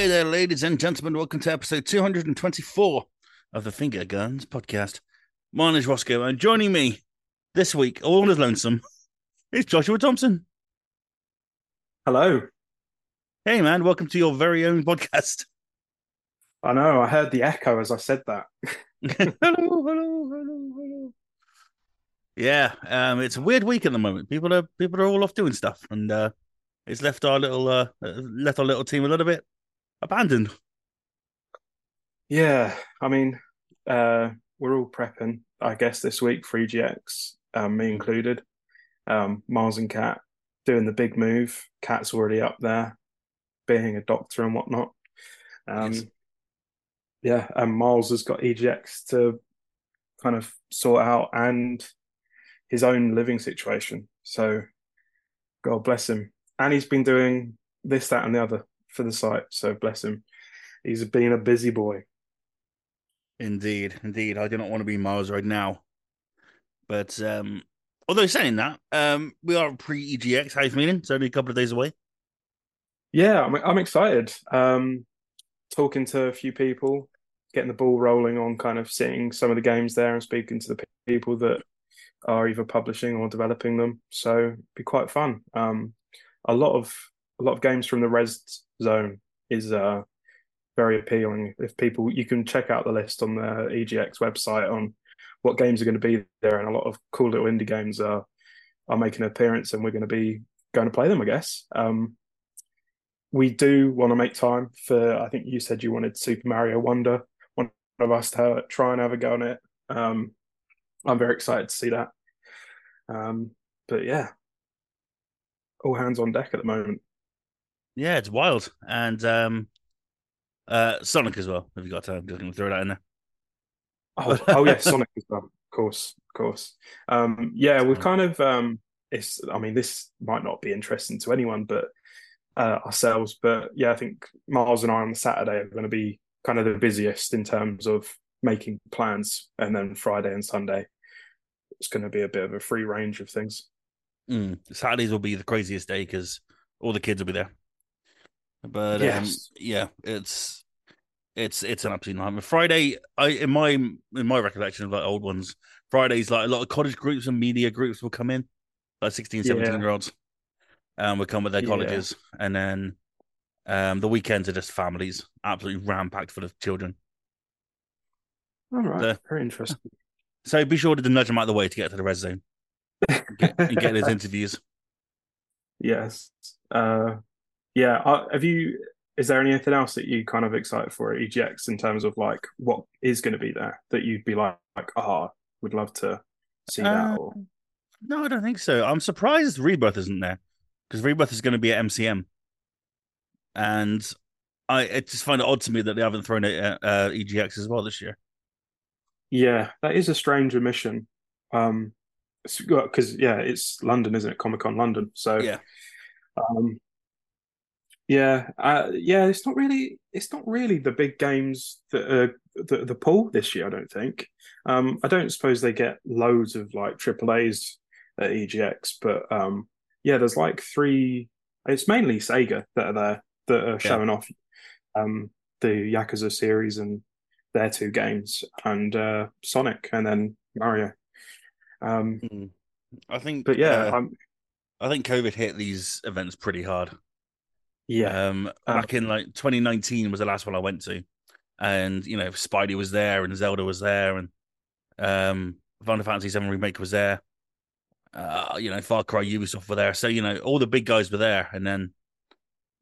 Hey there, ladies and gentlemen. Welcome to episode 224 of the Finger Guns podcast. My name is Rossko, and joining me this week, all as lonesome, is Joshua Thompson. Hello. Hey, man. Welcome to your very own podcast. I know. I heard the echo as I said that. hello, hello, hello, hello. Yeah, um, it's a weird week at the moment. People are people are all off doing stuff, and uh, it's left our little uh, left our little team a little bit abandoned. Yeah, I mean, uh, we're all prepping, I guess, this week for EGX, um, me included. Um, Miles and Cat doing the big move. Cat's already up there, being a doctor and whatnot. Um, yes. Yeah, and Miles has got EGX to kind of sort out and his own living situation. So, God bless him. And he's been doing this, that, and the other for the site. So bless him. He's been a busy boy. Indeed, indeed. I do not want to be Miles right now. But um although saying that, um we are pre EGX. How you feeling? It's only a couple of days away. Yeah, I'm I'm excited. Um talking to a few people, getting the ball rolling on kind of seeing some of the games there and speaking to the people that are either publishing or developing them. So be quite fun. Um a lot of a lot of games from the res zone is uh, very appealing. If people, you can check out the list on the EGX website on what games are going to be there, and a lot of cool little indie games are are making an appearance, and we're going to be going to play them, I guess. Um, we do want to make time for. I think you said you wanted Super Mario Wonder. One of us to try and have a go on it. Um, I'm very excited to see that. Um, but yeah, all hands on deck at the moment. Yeah, it's wild. And um uh Sonic as well, Have you got time, just gonna throw that in there. Oh, oh yeah, Sonic as well. Of course, of course. Um yeah, we've kind of um it's I mean, this might not be interesting to anyone but uh ourselves, but yeah, I think Miles and I on Saturday are gonna be kind of the busiest in terms of making plans and then Friday and Sunday it's going to be a bit of a free range of things. Mm. Saturdays will be the craziest day because all the kids will be there. But um, yes. um, yeah, it's it's it's an absolute nightmare. Friday, I in my in my recollection of like old ones, Fridays like a lot of college groups and media groups will come in, like 16, 17 yeah. year olds, and um, will come with their colleges, yeah. and then um, the weekends are just families, absolutely ram packed full of children. All right, so, very interesting. So be sure to nudge them out of the way to get to the red zone and get, and get those interviews. Yes. Uh, yeah. Uh, have you? Is there anything else that you kind of excited for at EGX in terms of like what is going to be there that you'd be like, like, ah, oh, would love to see uh, that? Or... No, I don't think so. I'm surprised Rebirth isn't there because Rebirth is going to be at MCM, and I, I just find it odd to me that they haven't thrown it at uh, EGX as well this year. Yeah, that is a strange omission. Um, because yeah, it's London, isn't it? Comic Con London. So yeah, um, yeah, uh, yeah. It's not really. It's not really the big games that are the, the pool this year. I don't think. Um, I don't suppose they get loads of like triple A's at EGX, but um, yeah, there's like three. It's mainly Sega that are there that are showing yeah. off um, the Yakuza series and their two games, and uh, Sonic, and then Mario. Um, hmm. I think, but yeah, uh, I think COVID hit these events pretty hard. Yeah, um, uh, back in like 2019 was the last one I went to, and you know, Spidey was there, and Zelda was there, and um, Final Fantasy VII remake was there. Uh, you know, Far Cry, Ubisoft were there, so you know, all the big guys were there, and then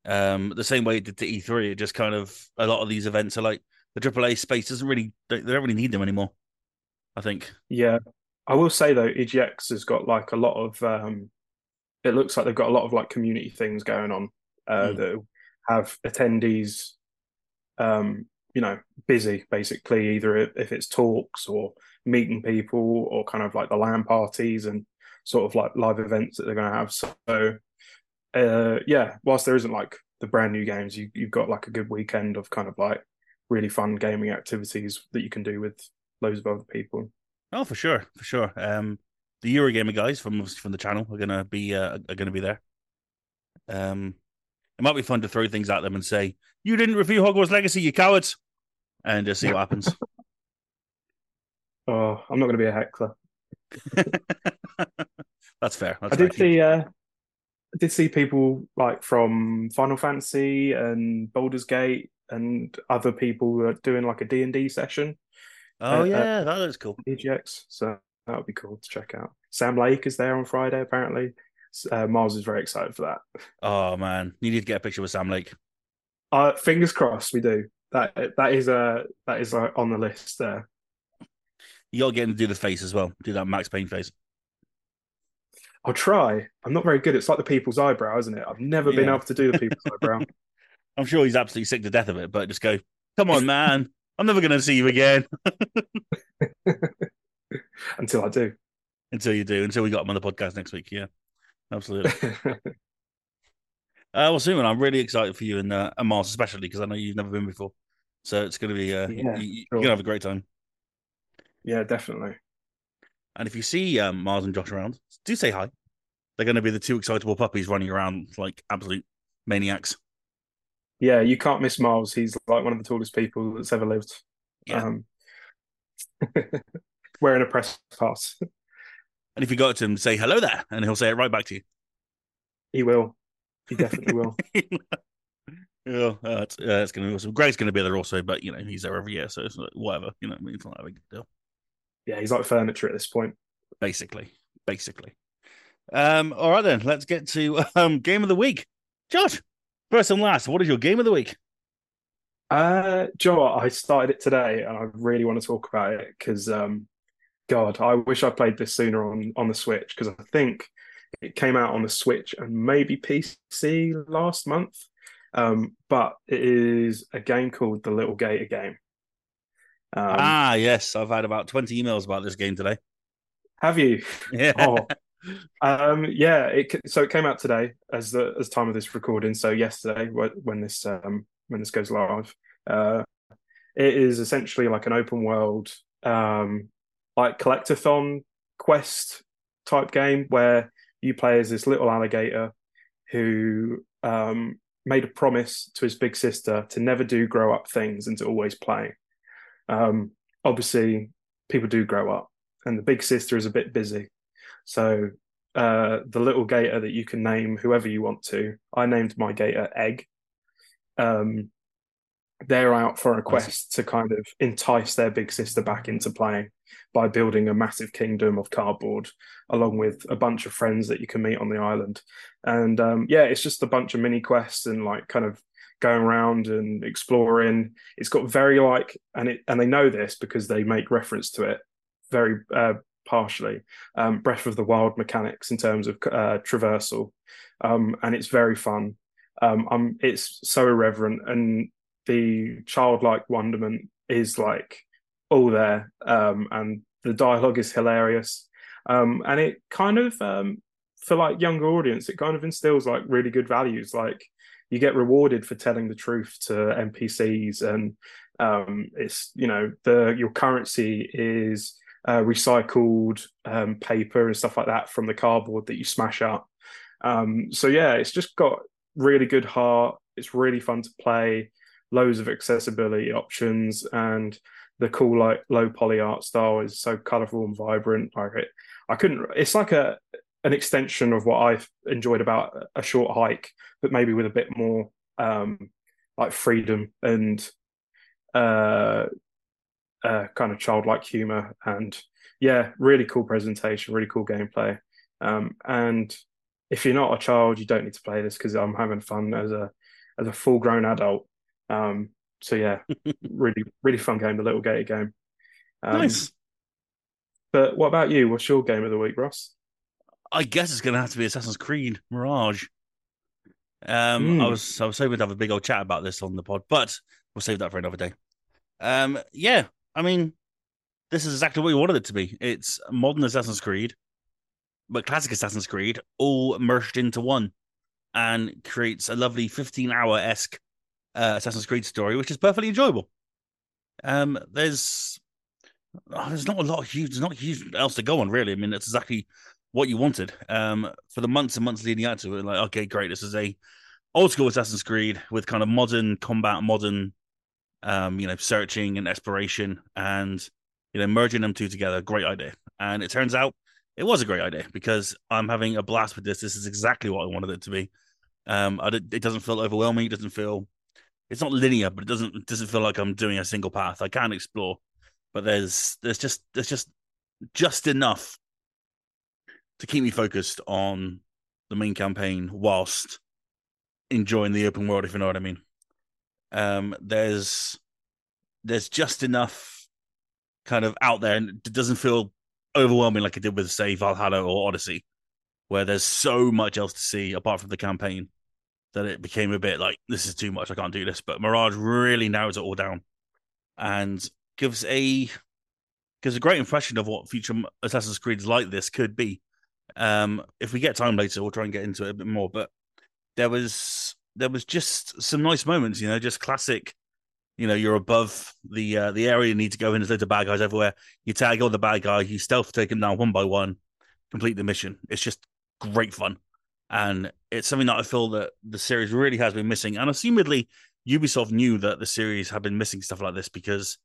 um, the same way it did to E3, it just kind of a lot of these events are like the AAA space doesn't really they don't really need them anymore. I think. Yeah, I will say though, EGX has got like a lot of. Um, it looks like they've got a lot of like community things going on uh, mm. that have attendees, um, you know, busy basically. Either if it's talks or meeting people, or kind of like the LAN parties and sort of like live events that they're going to have. So, uh, yeah, whilst there isn't like the brand new games, you, you've got like a good weekend of kind of like really fun gaming activities that you can do with loads of other people. Oh, for sure, for sure. Um, the Eurogamer guys from from the channel are gonna be uh, are gonna be there. Um, It might be fun to throw things at them and say, "You didn't review Hogwarts Legacy, you cowards," and just see what happens. oh, I'm not going to be a heckler. That's fair. That's I did see. Uh, I did see people like from Final Fantasy and Baldur's Gate and other people doing like a D and D session. Oh uh, yeah, uh, that looks cool. EGX, so that would be cool to check out. Sam Lake is there on Friday apparently. Uh, Miles is very excited for that. Oh man, you need to get a picture with Sam Lake. Uh, fingers crossed, we do. That that is uh that is uh, on the list there. You got to get him to do the face as well. Do that Max Payne face. I'll try. I'm not very good. It's like the people's eyebrow, isn't it? I've never yeah. been able to do the people's eyebrow. I'm sure he's absolutely sick to death of it, but just go, come on, man. I'm never going to see you again. Until I do. Until you do. Until we got him on the podcast next week. Yeah, absolutely. uh, well, Simon, I'm really excited for you and, uh, and Mars, especially because I know you've never been before. So it's going to be, uh, yeah, you, are going to have a great time. Yeah, definitely. And if you see um, Mars and Josh around, do say hi. They're going to be the two excitable puppies running around like absolute maniacs. Yeah, you can't miss Miles. He's like one of the tallest people that's ever lived. Yeah. Um, wearing a press pass. And if you go up to him, say hello there, and he'll say it right back to you. He will. He definitely will. yeah, uh, it's, uh, it's going to be awesome. Greg's going to be there also, but you know he's there every year, so it's like, whatever. You know, I mean, it's not that big a deal. Yeah, he's like furniture at this point. Basically, basically. Um, all right then, let's get to um game of the week. Josh, first and last, what is your game of the week? Uh, Joe, I started it today, and I really want to talk about it because, um, God, I wish I played this sooner on on the Switch because I think it came out on the Switch and maybe PC last month. Um, but it is a game called The Lil' Gator Game. Um, ah, yes, I've had about twenty emails about this game today. Have you? Yeah. Oh. Um, yeah. It so it came out today as the as time of this recording. So yesterday, when this um, when this goes live, uh, it is essentially like an open world, um, like collectathon quest type game where you play as this little alligator who um, made a promise to his big sister to never do grow up things and to always play. Um, obviously, people do grow up, and the big sister is a bit busy. So uh, the little gator that you can name whoever you want to. I named my gator Egg. Um, they're out for a quest to kind of entice their big sister back into playing by building a massive kingdom of cardboard along with a bunch of friends that you can meet on the island and um, yeah it's just a bunch of mini quests and like kind of going around and exploring. It's got very like, and it and they know this because they make reference to it very uh, partially. Um, Breath of the Wild mechanics in terms of uh, traversal, um, and it's very fun. um, I'm, it's so irreverent, and the childlike wonderment is like all there, um, and the dialogue is hilarious, um, and it kind of um, for like younger audience, it kind of instills like really good values, like you get rewarded for telling the truth to NPCs, and um, it's you know the your currency is uh, recycled um, paper and stuff like that from the cardboard that you smash up. Um, so yeah, it's just got really good heart. It's really fun to play. Loads of accessibility options and the cool like low poly art style is so colorful and vibrant. Like it, I couldn't. It's like a an extension of what I've enjoyed about a short hike, but maybe with a bit more um, like freedom and uh, uh, kind of childlike humor. And yeah, really cool presentation, really cool gameplay. Um, and if you're not a child, you don't need to play this because I'm having fun as a as a full grown adult. Um, so yeah, really really fun game, the Lil' Gator game. Um, nice. But what about you? What's your game of the week, Ross? I guess it's going to have to be Assassin's Creed Mirage. Um, mm. I hmm. was I was hoping to have a big old chat about this on the pod, but we'll save that for another day. Um, yeah, I mean, this is exactly what we wanted it to be. It's modern Assassin's Creed, but classic Assassin's Creed all merged into one, and creates a lovely fifteen-hour esque uh, Assassin's Creed story, which is perfectly enjoyable. Um, there's oh, there's not a lot of huge, there's not huge else to go on really. I mean, it's exactly what you wanted um, for the months and months leading out to it. Like, okay, great, this is a old school Assassin's Creed with kind of modern combat, modern, um, you know, searching and exploration, and you know, merging them two together. Great idea, and it turns out it was a great idea because I'm having a blast with this. This is exactly what I wanted it to be. Um, I, it doesn't feel overwhelming. It doesn't feel. It's not linear, but it doesn't it doesn't feel like I'm doing a single path. I can explore, but there's there's just there's just just enough to keep me focused on the main campaign whilst enjoying the open world, if you know what I mean. Um, there's there's just enough kind of out there, and it doesn't feel overwhelming like it did with say Valhalla or Odyssey, where there's so much else to see apart from the campaign that it became a bit like this is too much. I can't do this. But Mirage really narrows it all down and gives a gives a great impression of what future Assassin's Creeds like this could be. Um, if we get time later, we'll try and get into it a bit more. But there was there was just some nice moments, you know, just classic. You know, you're above the uh, the area you need to go in. There's loads of bad guys everywhere. You tag all the bad guy. You stealth take them down one by one, complete the mission. It's just great fun, and it's something that I feel that the series really has been missing. And assumedly, Ubisoft knew that the series had been missing stuff like this because,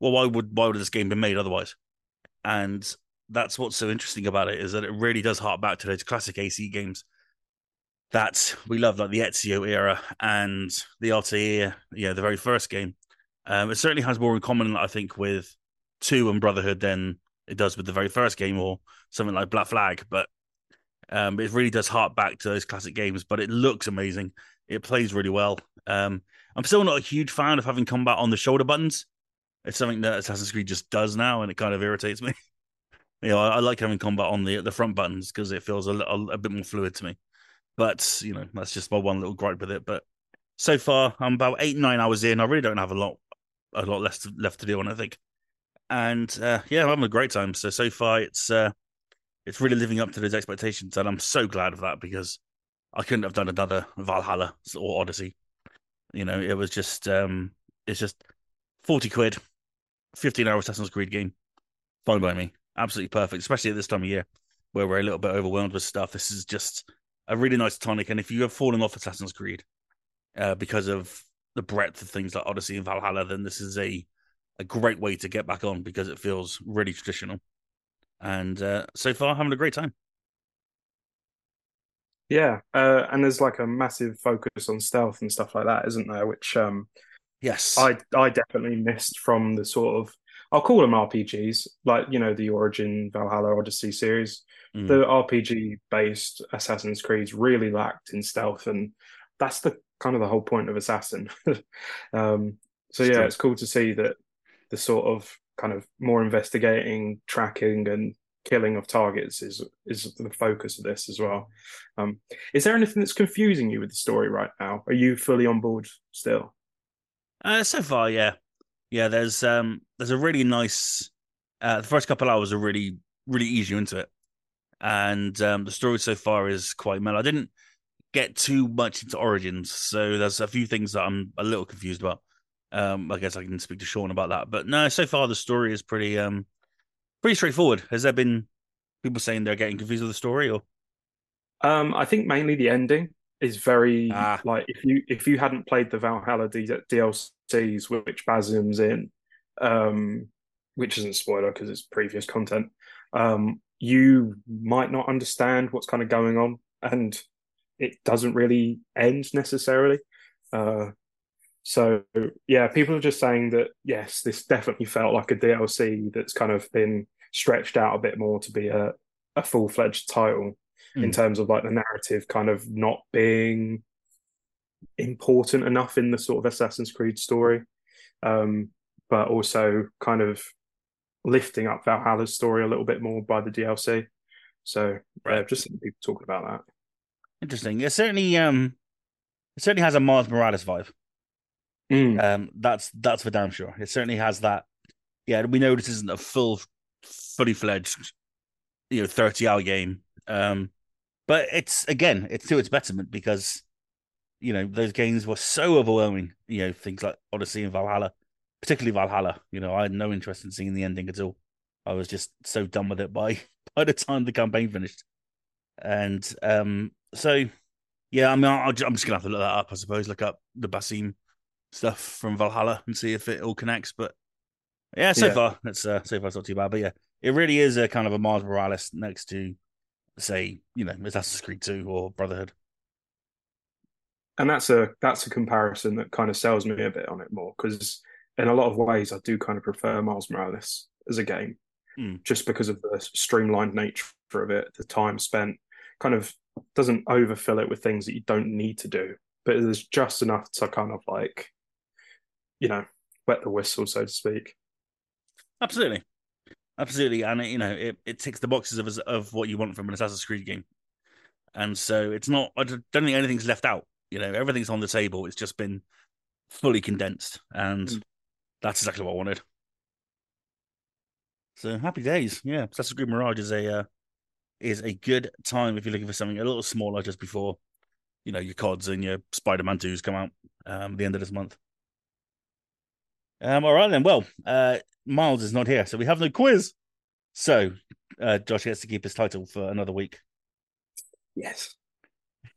well, why would why would this game be made otherwise? And that's what's so interesting about it is that it really does hark back to those classic AC games that we love, like the Ezio era and the you know, the very first game. Um, it certainly has more in common, I think, with two and Brotherhood than it does with the very first game or something like Black Flag. But um, it really does hark back to those classic games. But it looks amazing. It plays really well. Um, I'm still not a huge fan of having combat on the shoulder buttons. It's something that Assassin's Creed just does now, and it kind of irritates me. you know, I, I, like having combat on the the front buttons because it feels a, a, a bit more fluid to me. But you know, that's just my one little gripe with it. But so far, I'm about eight nine hours in. I really don't have a lot a lot less to, left to do on. I think, and uh, yeah, I'm having a great time. So so far, it's uh, it's really living up to those expectations, and I'm so glad of that because I couldn't have done another Valhalla or Odyssey. You know, it was just um, it's just forty quid, fifteen hour Assassin's Creed game, fine by me, absolutely perfect, especially at this time of year where we're a little bit overwhelmed with stuff. This is just a really nice tonic. And if you have fallen off Assassin's Creed uh, because of the breadth of things like Odyssey and Valhalla, then this is a a great way to get back on because it feels really traditional. And uh, so far, having a great time. Yeah, uh, and there's like a massive focus on stealth and stuff like that, isn't there? Which, um, yes, I I definitely missed from the sort of I'll call them RPGs, like you know the Origin, Valhalla, Odyssey series. Mm. The RPG based Assassin's Creeds really lacked in stealth, and that's the kind of the whole point of Assassin. um, so yeah, it's cool to see that the sort of kind of more investigating, tracking, and killing of targets is is the focus of this as well. Um, is there anything that's confusing you with the story right now? Are you fully on board still? Uh, so far, yeah yeah, there's um there's a really nice uh the first couple hours are really really ease you into it. And um the story so far is quite mellow. I didn't get too much into origins, so there's a few things that I'm a little confused about. Um I guess I can speak to Sean about that. But no, so far the story is pretty um pretty straightforward. Has there been people saying they're getting confused with the story or um I think mainly the ending is very ah. like if you if you hadn't played the Valhalla D- DLCs, which Basim's in, um, which isn't spoiler because it's previous content, um, you might not understand what's kind of going on, and it doesn't really end necessarily. Uh, so yeah, people are just saying that yes, this definitely felt like a DLC that's kind of been stretched out a bit more to be a, a full fledged title mm. in hmm. terms of like the narrative kind of not being important enough in the sort of Assassin's Creed story, um, but also kind of lifting up Valhalla's story a little bit more by the DLC. So yeah, just people talking about that. Interesting. It certainly um it certainly has a Miles Morales vibe. Mm. Um that's that's for damn sure. It certainly has that. Yeah, we know this isn't a full fully fledged, you know, 30 hour game. Um but it's again, it's to its betterment because you know those games were so overwhelming. You know things like Odyssey and Valhalla, particularly Valhalla. You know I had no interest in seeing the ending at all. I was just so done with it by by the time the campaign finished. And um, so Yeah, I mean, i am just gonna have to look that up. I suppose look up the Basim stuff from Valhalla and see if it all connects. But yeah, so yeah. far it's uh, so far it's not too bad. But yeah, it really is a kind of a Miles Morales next to, say, you know, Assassin's Creed Two or Brotherhood. And that's a that's a comparison that kind of sells me a bit on it more because in a lot of ways I do kind of prefer Miles Morales as a game, mm. just because of the streamlined nature of it, the time spent, kind of doesn't overfill it with things that you don't need to do, but there's just enough to kind of like, you know, wet the whistle, so to speak. Absolutely, absolutely, and you know, it, it ticks the boxes of of what you want from an Assassin's Creed game, and so it's not. I don't think anything's left out. You know, everything's on the table. It's just been fully condensed, and mm. that's exactly what I wanted. So happy days, yeah. Assassin's Creed Mirage is a uh, is a good time if you're looking for something a little smaller just before, you know, your CODs and your Spider Man twos come out um, the end of this month. Um, all right then. Well, uh, Miles is not here, so we have no quiz. So uh, Josh gets to keep his title for another week. Yes.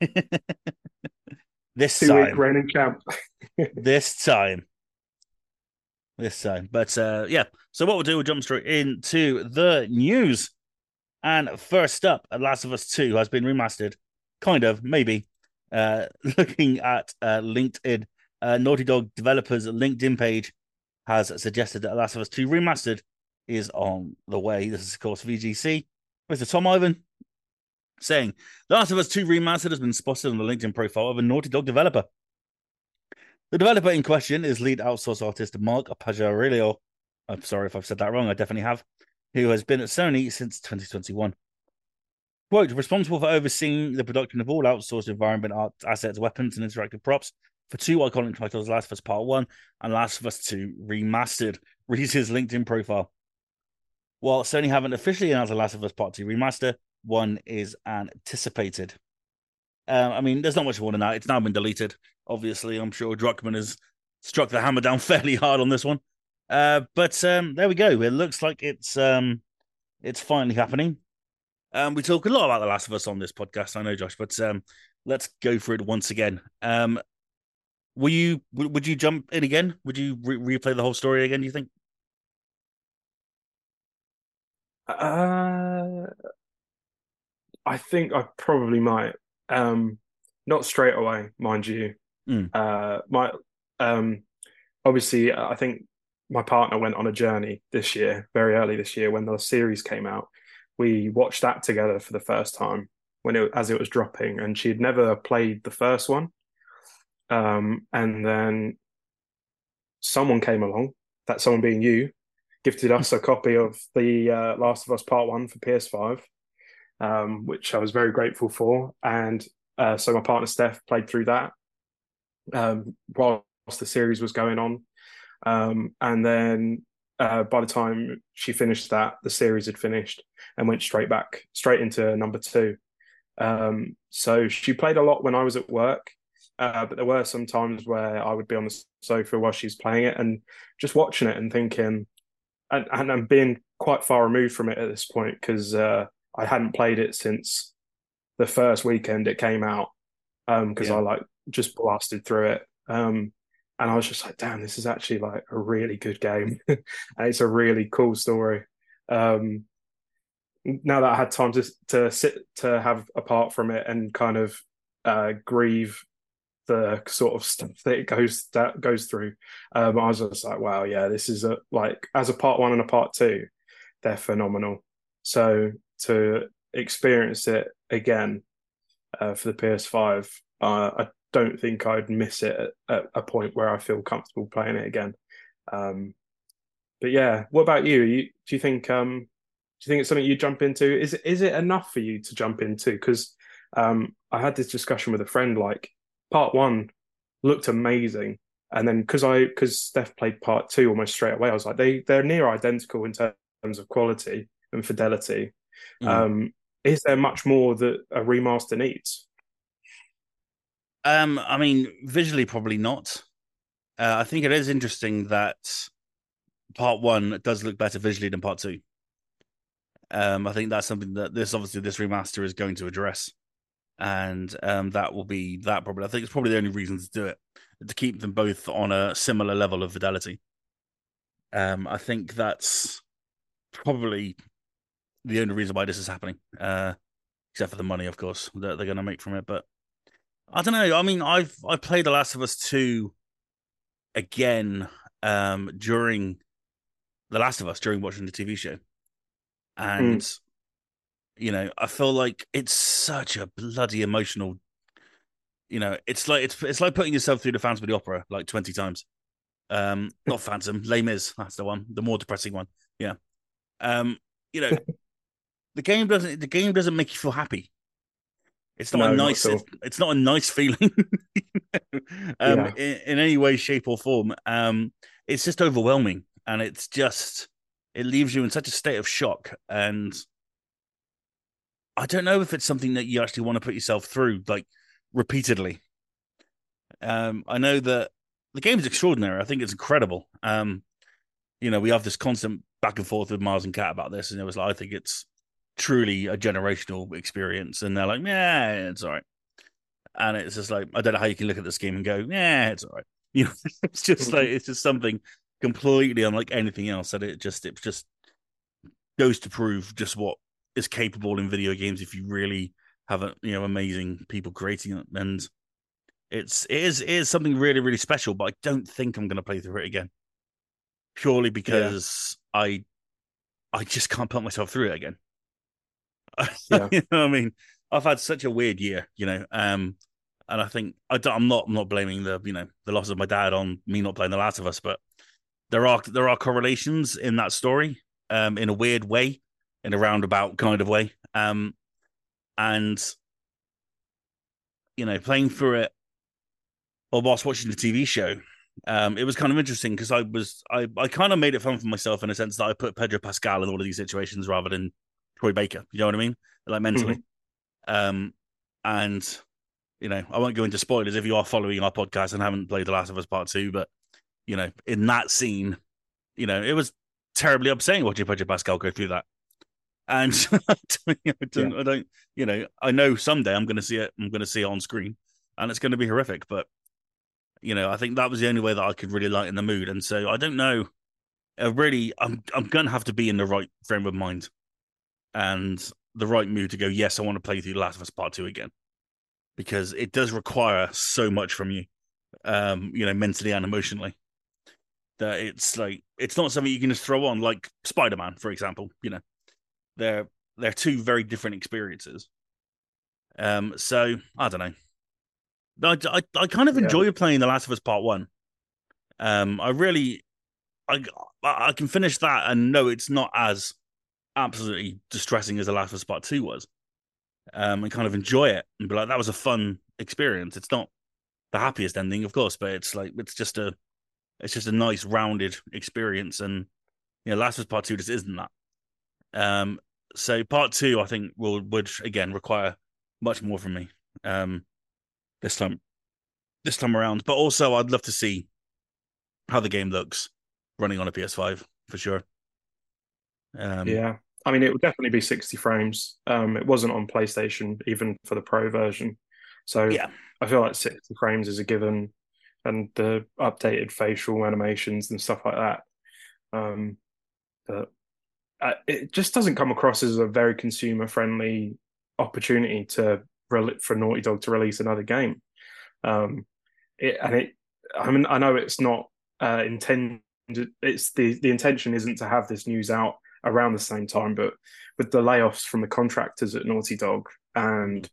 this Two time, reigning champ. this time, this time. But uh, yeah, so what we'll do, we'll jump straight into the news. And first up, Last of Us 2 has been remastered, kind of, maybe. Uh, looking at uh, LinkedIn, uh, Naughty Dog developers' LinkedIn page has suggested that Last of Us 2 remastered is on the way. This is, of course, VGC. Mr. Tom Ivan saying, Last of Us 2 remastered has been spotted on the LinkedIn profile of a Naughty Dog developer. The developer in question is lead outsource artist Mark Pajarillo. I'm sorry if I've said that wrong. I definitely have. Who has been at Sony since 2021. Quote, responsible for overseeing the production of all outsourced environment art assets, weapons, and interactive props for two iconic titles, Last of Us Part 1 and Last of Us 2 Remastered, reads his LinkedIn profile. While Sony haven't officially announced the Last of Us Part 2 remaster, one is anticipated. Um, I mean, there's not much more than that. It's now been deleted. Obviously, I'm sure Druckmann has struck the hammer down fairly hard on this one. Uh, but um, there we go. It looks like it's um, it's finally happening. Um, we talk a lot about The Last of Us on this podcast, I know, Josh, but um, let's go for it once again. Um, will you would you jump in again? Would you re- replay the whole story again? Do you think? Uh, I think I probably might. Um, not straight away, mind you. Mm. Uh, my um, obviously, I think my partner went on a journey this year, very early this year, when the series came out. We watched that together for the first time when it as it was dropping, and she had never played the first one. Um, and then someone came along, that someone being you, gifted us a copy of the uh, Last of Us Part One for PS5, um, which I was very grateful for. And uh, so my partner Steph played through that um, whilst the series was going on. Um, and then uh, by the time she finished that, the series had finished and went straight back, straight into number two. Um, so she played a lot when I was at work, uh, but there were some times where I would be on the sofa while she's playing it and just watching it and thinking, and, and I'm being quite far removed from it at this point because uh, I hadn't played it since the first weekend it came out because um, yeah. I like just blasted through it. Um, and I was just like, damn, this is actually like a really good game. and it's a really cool story. Um, now that I had time to to sit to have apart from it and kind of uh, grieve the sort of stuff that it goes that goes through, um, I was just like, wow, yeah, this is a like as a part one and a part two, they're phenomenal. So to experience it again uh, for the PS5, uh, I don't think I'd miss it at, at, a point where I feel comfortable playing it again. Um, but yeah, what about you? you do you think um, do you think it's something you jump into? Is is it enough for you to jump into? Because um, I had this discussion with a friend. Like part one looked amazing, and then because I because Steph played part two almost straight away, I was like they they're near identical in terms of quality and fidelity. Mm. Um, is there much more that a remaster needs? Um, I mean, visually, probably not. Uh, I think it is interesting that part one does look better visually than part two. Um, I think that's something that this obviously this remaster is going to address. And um, that will be that. Probably, I think it's probably the only reason to do it to keep them both on a similar level of fidelity. Um, I think that's probably the only reason why this is happening, uh, except for the money, of course, that they're going to make from it. But I don't know. I mean, I've I played The Last of Us two again um, during The Last of Us during watching the TV show, and mm. You know, I feel like it's such a bloody emotional. You know, it's like it's it's like putting yourself through the Phantom of the Opera like twenty times. Um, not Phantom, Les Mis. That's the one, the more depressing one. Yeah. Um, you know, the game doesn't the game doesn't make you feel happy. It's not no, a nice. Not it's, it's, not a nice feeling, um, yeah. in, in, any way, shape, or form. Um, it's just overwhelming, and it's just it leaves you in such a state of shock. And I don't know if it's something that you actually want to put yourself through, like repeatedly. Um, I know that the game is extraordinary. I think it's incredible. Um, you know, we have this constant back and forth with Mars and Cat about this, and it was like, I think it's truly a generational experience. And they're like, yeah, it's all right. And it's just like, I don't know how you can look at this game and go, yeah, it's all right. You know, it's just like, it's just something completely unlike anything else. And it just, it just goes to prove just what is capable in video games if you really have a, you know, amazing people creating it. And it's, it is, it is something really, really special, but I don't think I'm going to play through it again purely because yeah. I, I just can't put myself through it again. Yeah. you know I mean? I've had such a weird year, you know. Um, and I think I am not I'm not blaming the you know the loss of my dad on me not playing The Last of Us, but there are there are correlations in that story, um, in a weird way, in a roundabout kind of way. Um, and you know, playing through it or whilst watching the TV show, um, it was kind of interesting because I was I, I kind of made it fun for myself in a sense that I put Pedro Pascal in all of these situations rather than Troy Baker. You know what I mean? Like mentally. Mm-hmm. Um, and you know, I won't go into spoilers if you are following our podcast and haven't played The Last of Us Part Two, but you know, in that scene, you know, it was terribly upsetting watching Pedro Pascal go through that. And I, don't, yeah. I don't, you know, I know someday I'm going to see it. I'm going to see it on screen, and it's going to be horrific. But you know, I think that was the only way that I could really lighten the mood. And so I don't know. I really, I'm I'm going to have to be in the right frame of mind and the right mood to go, yes, I want to play through The Last of Us Part 2 again. Because it does require so much from you, um, you know, mentally and emotionally. That it's like it's not something you can just throw on, like Spider Man, for example. You know, they're they're two very different experiences. Um, so I don't know. I, I, I kind of yeah. enjoy playing The Last of Us Part One. Um, I really, I I can finish that and know it's not as absolutely distressing as the Last of Us Part Two was, um, and kind of enjoy it and be like, that was a fun experience. It's not the happiest ending, of course, but it's like it's just a it's just a nice rounded experience. And you know, Last of Us Part Two just isn't that. Um, so Part Two, I think, will would again require much more from me. Um, this time, this time around. But also, I'd love to see how the game looks running on a PS5 for sure. Um, yeah, I mean, it would definitely be 60 frames. Um, it wasn't on PlayStation even for the Pro version, so yeah, I feel like 60 frames is a given, and the updated facial animations and stuff like that. Um, but uh, it just doesn't come across as a very consumer friendly opportunity to for Naughty Dog to release another game. Um, it, and it, I mean, I know it's not uh, intended. It's the the intention isn't to have this news out around the same time. But with the layoffs from the contractors at Naughty Dog and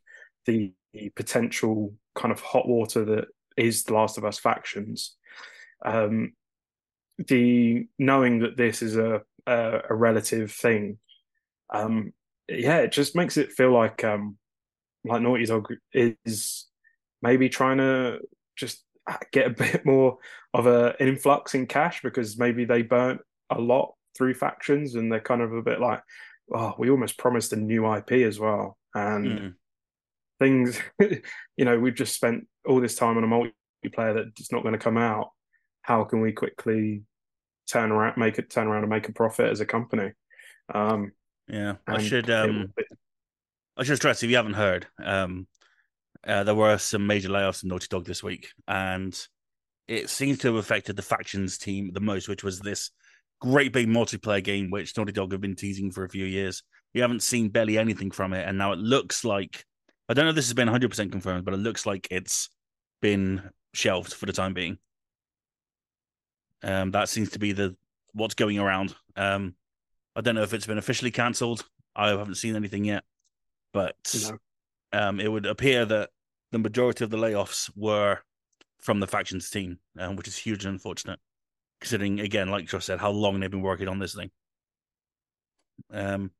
the potential kind of hot water that is The Last of Us factions, um, the knowing that this is a a, a relative thing, um, yeah, it just makes it feel like um, like Naughty Dog is maybe trying to just get a bit more of a, an influx in cash because maybe they burnt a lot through factions, and they're kind of a bit like, oh, we almost promised a new IP as well, and mm. things, you know, we've just spent all this time on a multiplayer that's not going to come out. How can we quickly turn around, make it turn around and make a profit as a company? Um, yeah, I should. Um, I should stress if you haven't heard, um, uh, there were some major layoffs in Naughty Dog this week, and it seems to have affected the factions team the most, which was this great big multiplayer game which Naughty Dog have been teasing for a few years. We haven't seen barely anything from it, and now it looks like I don't know if this has been 100% confirmed, but it looks like it's been shelved for the time being. Um, that seems to be the what's going around. Um, I don't know if it's been officially cancelled. I haven't seen anything yet, but no. um, it would appear that the majority of the layoffs were from the factions team, um, which is huge and unfortunate, considering again, like Josh said, how long they've been working on this thing. Um,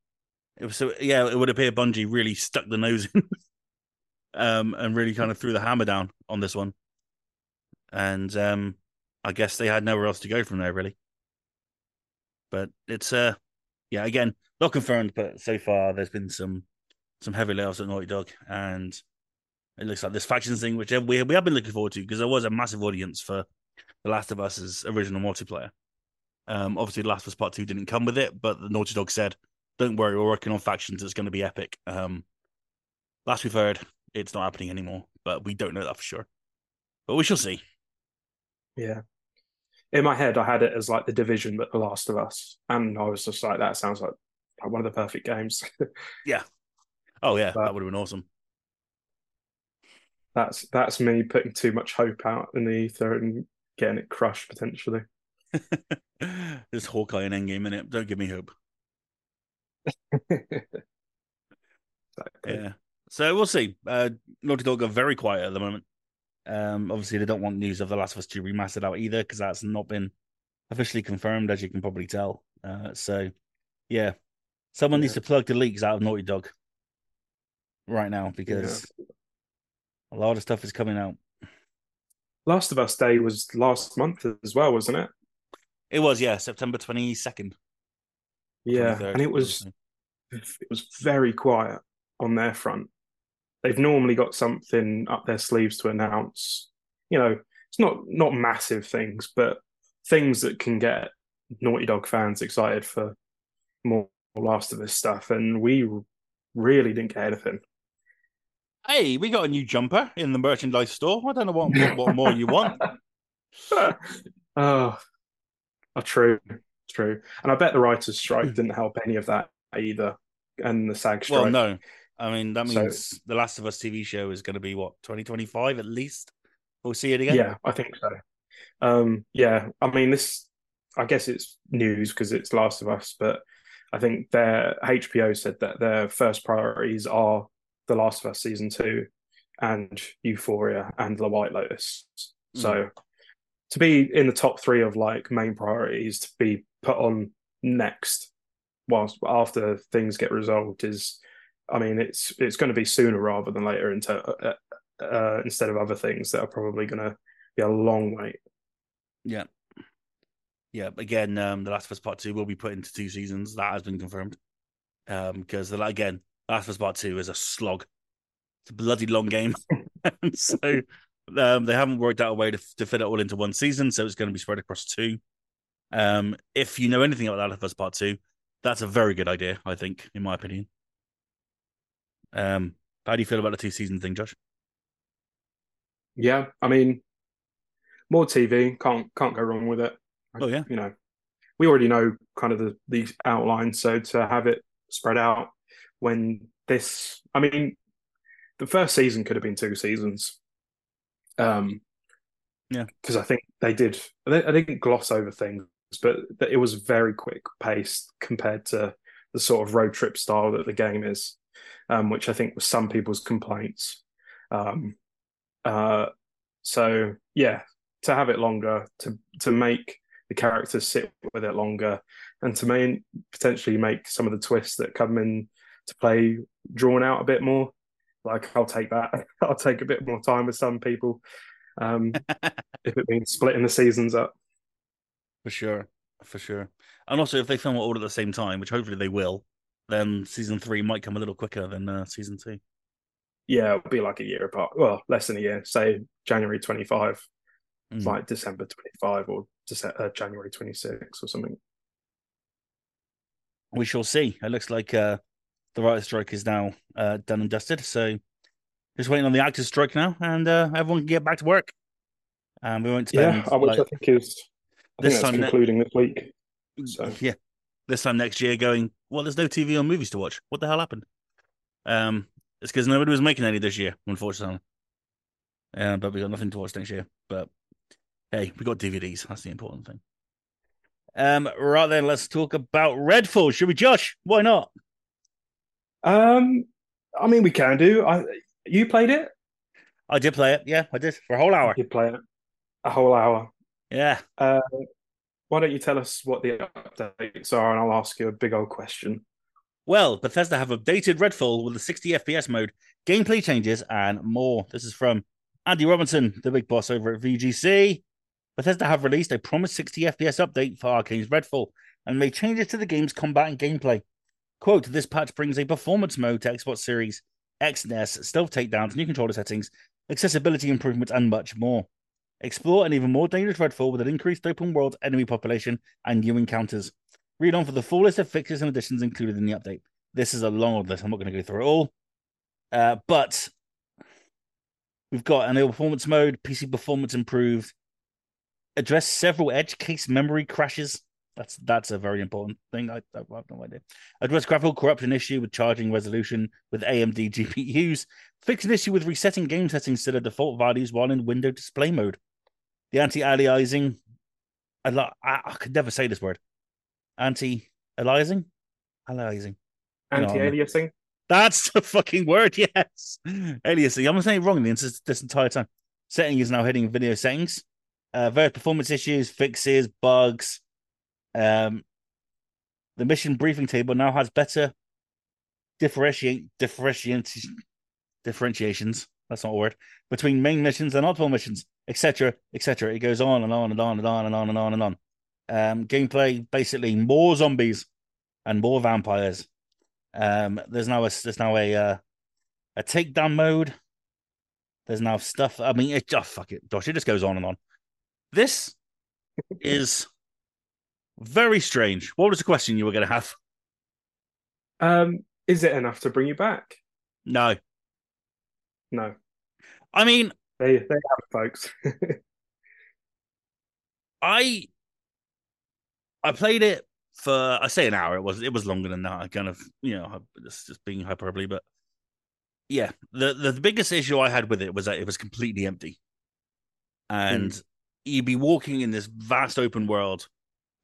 it was so yeah, it would appear Bungie really stuck the nose in, um, and really kind of threw the hammer down on this one, and um, I guess they had nowhere else to go from there, really. But it's uh, yeah, again, not confirmed, but so far there's been some some heavy layoffs at Naughty Dog, and it looks like this factions thing, which we we have been looking forward to because there was a massive audience for The Last of Us's original multiplayer. Um, obviously, The Last of Us Part Two didn't come with it, but the Naughty Dog said, "Don't worry, we're working on factions. It's going to be epic." Um, last we've heard, it's not happening anymore, but we don't know that for sure. But we shall see. Yeah, in my head, I had it as like the division, but The Last of Us, and I was just like, that sounds like, one of the perfect games. yeah. Oh yeah, but that would have been awesome. That's that's me putting too much hope out in the ether and getting it crushed potentially. There's Hawkeye and Endgame in it. Don't give me hope. exactly. Yeah. So we'll see. Uh, Naughty Dog are very quiet at the moment. Um, obviously, they don't want news of The Last of Us 2 remastered out either because that's not been officially confirmed, as you can probably tell. Uh, so, yeah, someone yeah. needs to plug the leaks out of Naughty Dog right now because yeah. a lot of stuff is coming out. Last of Us Day was last month as well, wasn't it? It was, yeah, September twenty second. Yeah, and it was it was very quiet on their front they've normally got something up their sleeves to announce. You know, it's not not massive things, but things that can get Naughty Dog fans excited for more Last of Us stuff. And we really didn't get anything. Hey, we got a new jumper in the merchandise store. I don't know what what, what more you want. oh, oh, true, true. And I bet the writers' strike didn't help any of that either, and the SAG strike. Well, no, I mean, that means so, The Last of Us TV show is going to be what, 2025 at least? We'll see it again? Yeah, I think so. Um, yeah, I mean, this, I guess it's news because it's Last of Us, but I think their HBO said that their first priorities are The Last of Us season two and Euphoria and The White Lotus. Mm. So to be in the top three of like main priorities to be put on next whilst after things get resolved is I mean, it's it's going to be sooner rather than later into uh, uh, instead of other things that are probably going to be a long wait. Yeah, yeah. Again, um, the Last of Us Part Two will be put into two seasons. That has been confirmed. Um, because the, again, Last of Us Part Two is a slog. It's a bloody long game, so um, they haven't worked out a way to to fit it all into one season. So it's going to be spread across two. Um, if you know anything about Last of Us Part Two, that's a very good idea. I think, in my opinion. Um, how do you feel about the two season thing, Josh? Yeah, I mean, more TV can't can't go wrong with it. Oh yeah, you know, we already know kind of the the outline, so to have it spread out when this, I mean, the first season could have been two seasons. Um, yeah, because I think they did. I didn't gloss over things, but it was very quick paced compared to the sort of road trip style that the game is um, which I think was some people's complaints. Um, uh, so yeah, to have it longer, to to make the characters sit with it longer, and to main, potentially make some of the twists that come in to play drawn out a bit more. Like I'll take that. I'll take a bit more time with some people um, if it means splitting the seasons up. For sure, for sure. And also, if they film it all at the same time, which hopefully they will, then season three might come a little quicker than uh, season two. Yeah, it'll be like a year apart. Well, less than a year. Say January twenty five, mm. like December twenty five or December, uh, January twenty six or something. We shall see. It looks like uh, the writer's strike is now uh, done and dusted. So just waiting on the actors strike now, and uh, everyone can get back to work. And um, we won't spend. Yeah, which like, I think is I this think time concluding this week. So. Yeah, this time next year, going well. There's no TV or movies to watch. What the hell happened? Um, it's because nobody was making any this year, unfortunately. Uh, but we got nothing to watch next year. But hey, we got DVDs. That's the important thing. Um, right then, let's talk about Redfall. Should we, Josh? Why not? Um, I mean, we can do. I you played it? I did play it. Yeah, I did for a whole hour. You play it a whole hour. Yeah. Uh, why don't you tell us what the updates are, and I'll ask you a big old question. Well, Bethesda have updated Redfall with a 60 FPS mode, gameplay changes, and more. This is from Andy Robinson, the big boss over at VGC. Bethesda have released a promised 60 FPS update for Arkane's Redfall and made changes to the game's combat and gameplay. Quote, this patch brings a performance mode to Xbox Series X and S, stealth takedowns, new controller settings, accessibility improvements, and much more. Explore an even more dangerous Redfall with an increased open world enemy population and new encounters. Read on for the full list of fixes and additions included in the update. This is a long list. I'm not going to go through it all. Uh, but we've got an improved performance mode, PC performance improved, address several edge case memory crashes. That's that's a very important thing. I, I have no idea. Address graphical corruption issue with charging resolution with AMD GPUs. Fix an issue with resetting game settings to the default values while in window display mode. The anti-aliasing. I, I, I could never say this word anti-aliasing, aliasing, anti-aliasing. That's the fucking word. Yes, aliasing. I'm saying it wrong this, this entire time. Setting is now heading video settings. Uh, various performance issues, fixes, bugs. Um, the mission briefing table now has better differentiate differentiate differentiations. That's not a word between main missions and optimal missions, etc., etc. It goes on and on and on and on and on and on and on. Um, gameplay basically more zombies and more vampires. Um, there's now a there's now a uh, a takedown mode. There's now stuff. I mean, it, oh fuck it. It just goes on and on. This is very strange. What was the question you were going to have? Um, is it enough to bring you back? No. No. I mean, they they have it, folks. I I played it for I say an hour. It was it was longer than that. I kind of you know just just being hyperbole, but yeah, the, the, the biggest issue I had with it was that it was completely empty, and mm. you'd be walking in this vast open world,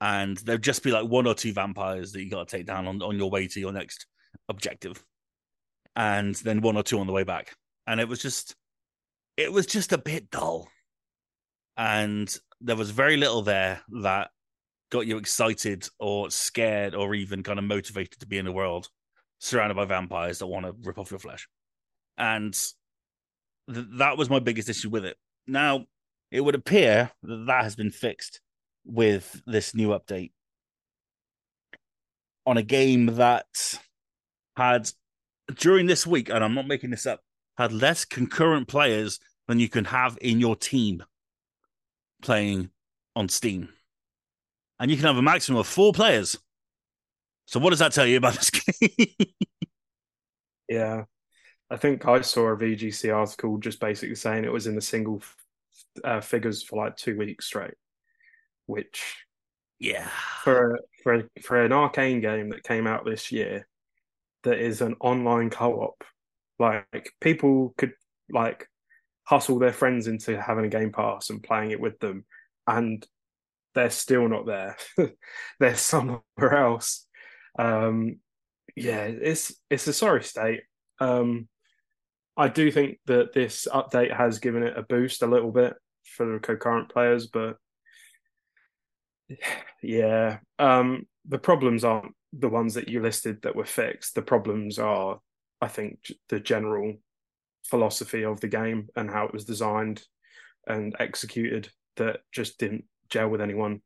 and there'd just be like one or two vampires that you got to take down on on your way to your next objective, and then one or two on the way back, and it was just it was just a bit dull, and there was very little there that got you excited or scared or even kind of motivated to be in a world surrounded by vampires that want to rip off your flesh. And th- that was my biggest issue with it. Now, it would appear that that has been fixed with this new update on a game that had during this week, and I'm not making this up, had less concurrent players than you can have in your team playing on Steam and you can have a maximum of four players. So what does that tell you about this game? yeah, I think I saw a VGC article just basically saying it was in the single uh, figures for like two weeks straight, which yeah, for for for an Arkane game that came out this year, that is an online co-op, like people could like hustle their friends into having a game pass and playing it with them, and they're still not there. they're somewhere else. Um, yeah, it's it's a sorry state. Um, I do think that this update has given it a boost a little bit for the concurrent players, but yeah, um, the problems aren't the ones that you listed that were fixed. The problems are, I think, the general philosophy of the game and how it was designed and executed that just didn't gel with anyone,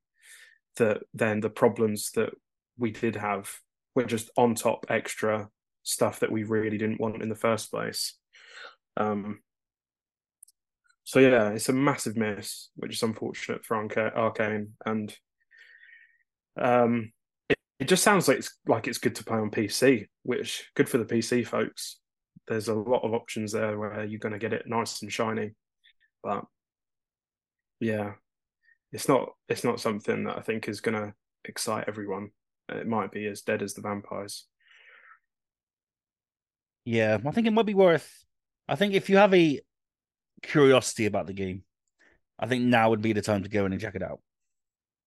that then the problems that we did have were just on top extra stuff that we really didn't want in the first place. Um, so yeah, it's a massive miss, which is unfortunate for Arkane. and um, it, just sounds like it's like it's good to play on PC, which good for the PC folks. there's a lot of options there where you're going to get it nice and shiny. But yeah, it's not it's not something that I think is going to excite everyone. It might be as dead as the vampires. Yeah, I think it might be worth. I think if you have a curiosity about the game, I think now would be the time to go in and check it out.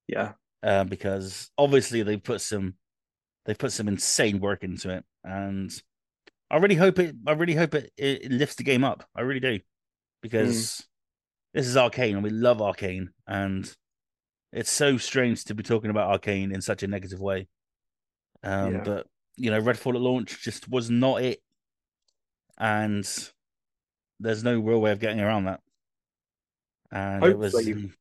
Yeah, uh, because obviously they put some they've put some insane work into it, and I really hope it. I really hope it, it lifts the game up. I really do, because mm. this is Arkane, and we love Arkane, and it's so strange to be talking about Arkane in such a negative way. Um, yeah. But you know, Redfall at launch just was not it, and there's no real way of getting around that. And hopefully, was.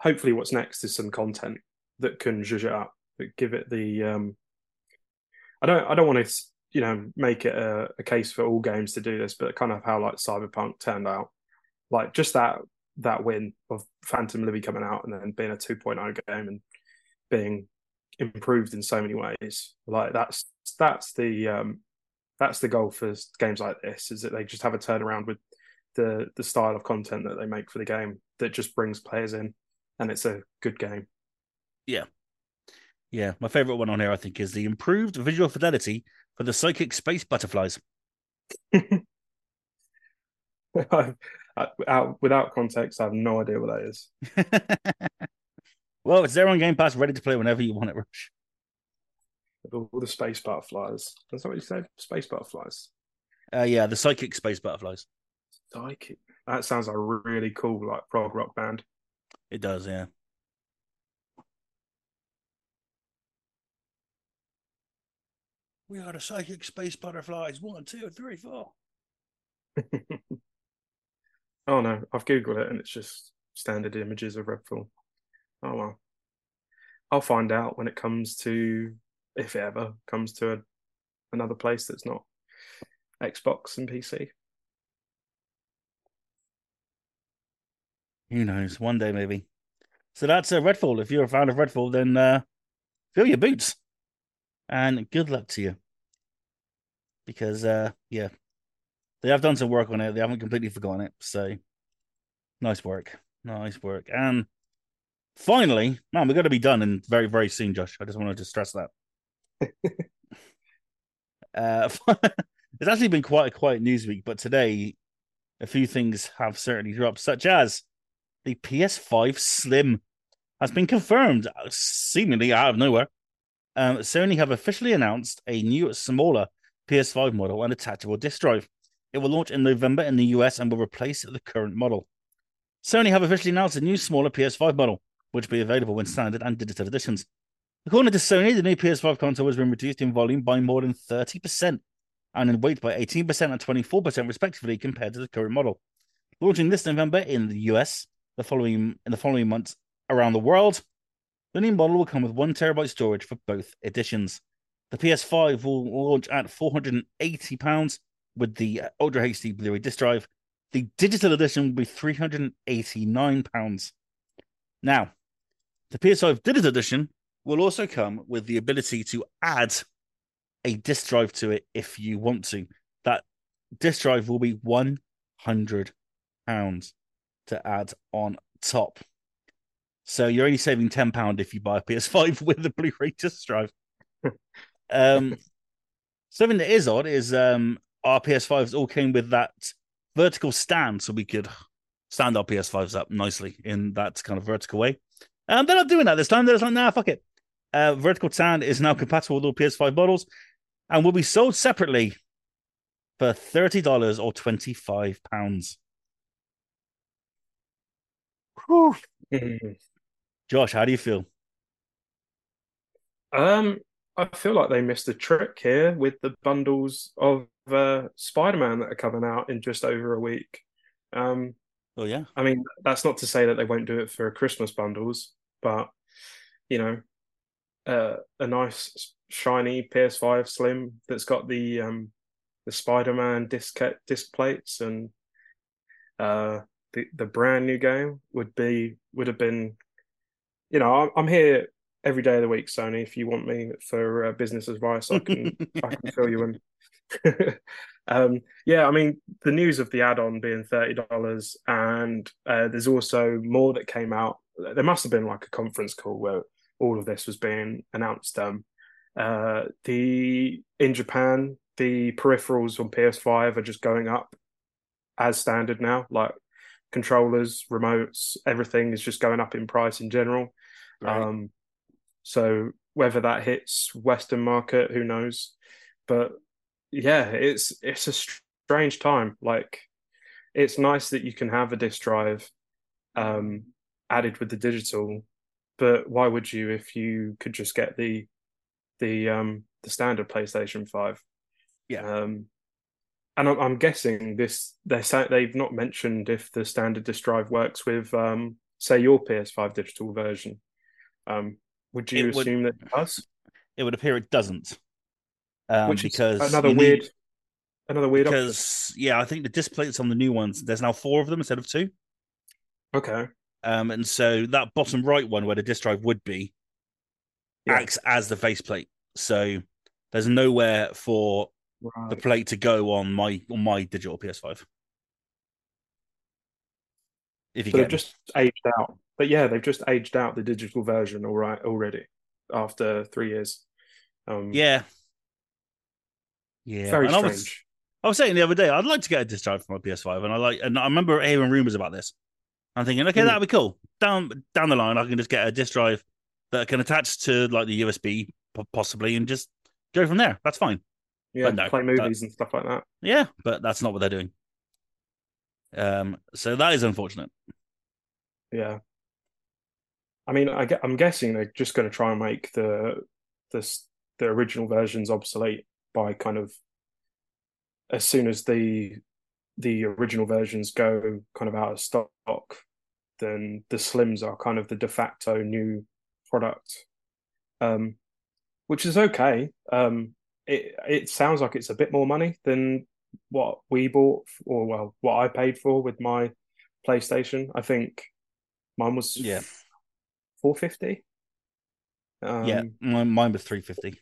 Hopefully, what's next is some content that can zhuzh it up, that give it the. Um, I don't. I don't want to, you know, make it a, a case for all games to do this, but kind of how like Cyberpunk turned out, like just that that win of Phantom Liberty coming out and then being a 2.0 game and being improved in so many ways. Like that's that's the um, that's the goal for games like this is that they just have a turnaround with the the style of content that they make for the game that just brings players in and it's a good game. Yeah. Yeah. My favorite one on here, I think, is the improved visual fidelity for the psychic space butterflies. Out, without context, I have no idea what that is. well, it's there on Game Pass, ready to play whenever you want it, Rush. All the space butterflies. That's what you said? Space butterflies. Uh, yeah, the psychic space butterflies. Psychic. That sounds like a really cool, like prog rock band. It does, yeah. We are the psychic space butterflies. One, two, three, four. oh no, I've googled it and it's just standard images of Redfall. Oh well, I'll find out when it comes to, if it ever comes to a, another place that's not Xbox and PC. Who knows? One day maybe. So that's a uh, Redfall. If you're a fan of Redfall, then uh, fill your boots and good luck to you. Because uh yeah, they have done some work on it. They haven't completely forgotten it. So nice work. Nice work. And finally, man, we're gonna be done in very, very soon, Josh. I just wanted to stress that. uh it's actually been quite a quiet news week, but today a few things have certainly dropped, such as the PS5 Slim has been confirmed, seemingly out of nowhere um, Sony have officially announced a new, smaller PS5 model and attachable disk drive. It will launch in November in the US and will replace the current model. Sony have officially announced a new, smaller PS5 model, which will be available in standard and digital editions. According to Sony, the new PS5 console has been reduced in volume by more than 30% and in weight by 18% and 24% respectively compared to the current model. Launching this November in the US, the following in the following months around the world, the new model will come with one terabyte storage for both editions. The PS5 will launch at £480 with the uh, Ultra HD Blu ray disc drive. The digital edition will be £389. Now, the PS5 digital edition will also come with the ability to add a disk drive to it if you want to. That disk drive will be £100 to add on top. So you're only saving ten pound if you buy a PS5 with a Blu-ray disc drive. um, something that is odd is um, our PS5s all came with that vertical stand, so we could stand our PS5s up nicely in that kind of vertical way. And um, they're not doing that this time. They're just like, nah, fuck it. Uh, vertical stand is now compatible with all PS5 models and will be sold separately for thirty dollars or twenty five pounds. Josh, how do you feel? Um, I feel like they missed a trick here with the bundles of uh, Spider-Man that are coming out in just over a week. Um, oh yeah. I mean, that's not to say that they won't do it for Christmas bundles, but you know, uh, a nice shiny PS5 Slim that's got the um, the Spider-Man disc disc plates and uh, the the brand new game would be would have been you know, I'm here every day of the week, Sony. If you want me for uh, business advice, I can I can fill you in. Um, yeah, I mean, the news of the add-on being thirty dollars, and uh, there's also more that came out. There must have been like a conference call where all of this was being announced. Um, uh, the in Japan, the peripherals on PS5 are just going up as standard now. Like controllers, remotes, everything is just going up in price in general. Right. Um, so whether that hits Western market, who knows? But yeah, it's it's a strange time. Like it's nice that you can have a disk drive um, added with the digital, but why would you if you could just get the the um, the standard PlayStation Five? Yeah. Um, and I'm, I'm, guessing this they they've not mentioned if the standard disk drive works with um, say your PS5 digital version. Um, would you it assume would, that it does? It would appear it doesn't. Um, Which because another weird, need, another weird. Because option. yeah, I think the displays on the new ones. There's now four of them instead of two. Okay. Um, and so that bottom right one where the disk drive would be yeah. acts as the faceplate. So there's nowhere for right. the plate to go on my on my digital PS5. If you so get just aged out, but yeah, they've just aged out the digital version all right already after three years. Um, yeah, yeah, very and strange. I was, I was saying the other day, I'd like to get a disc drive for my PS5, and I like, and I remember hearing rumors about this. I'm thinking, okay, mm. that'd be cool. Down down the line, I can just get a disc drive that can attach to like the USB possibly, and just go from there. That's fine. Yeah, no, play movies that, and stuff like that. Yeah, but that's not what they're doing. Um, so that is unfortunate. Yeah, I mean, I, I'm guessing they're just going to try and make the the the original versions obsolete by kind of as soon as the the original versions go kind of out of stock, then the slims are kind of the de facto new product, um, which is okay. Um, it it sounds like it's a bit more money than what we bought, or well, what I paid for with my PlayStation. I think mine was yeah four fifty. Um, yeah, mine, mine was three fifty.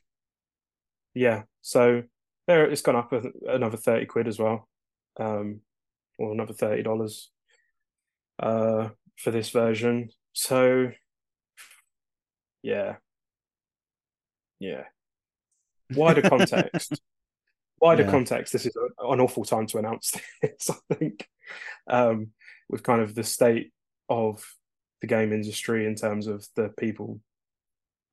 Yeah, so there it's gone up another thirty quid as well, um, or another thirty dollars uh, for this version. So yeah, yeah. Wider context. Wider yeah. context. This is an awful time to announce this. I think um, with kind of the state of the game industry in terms of the people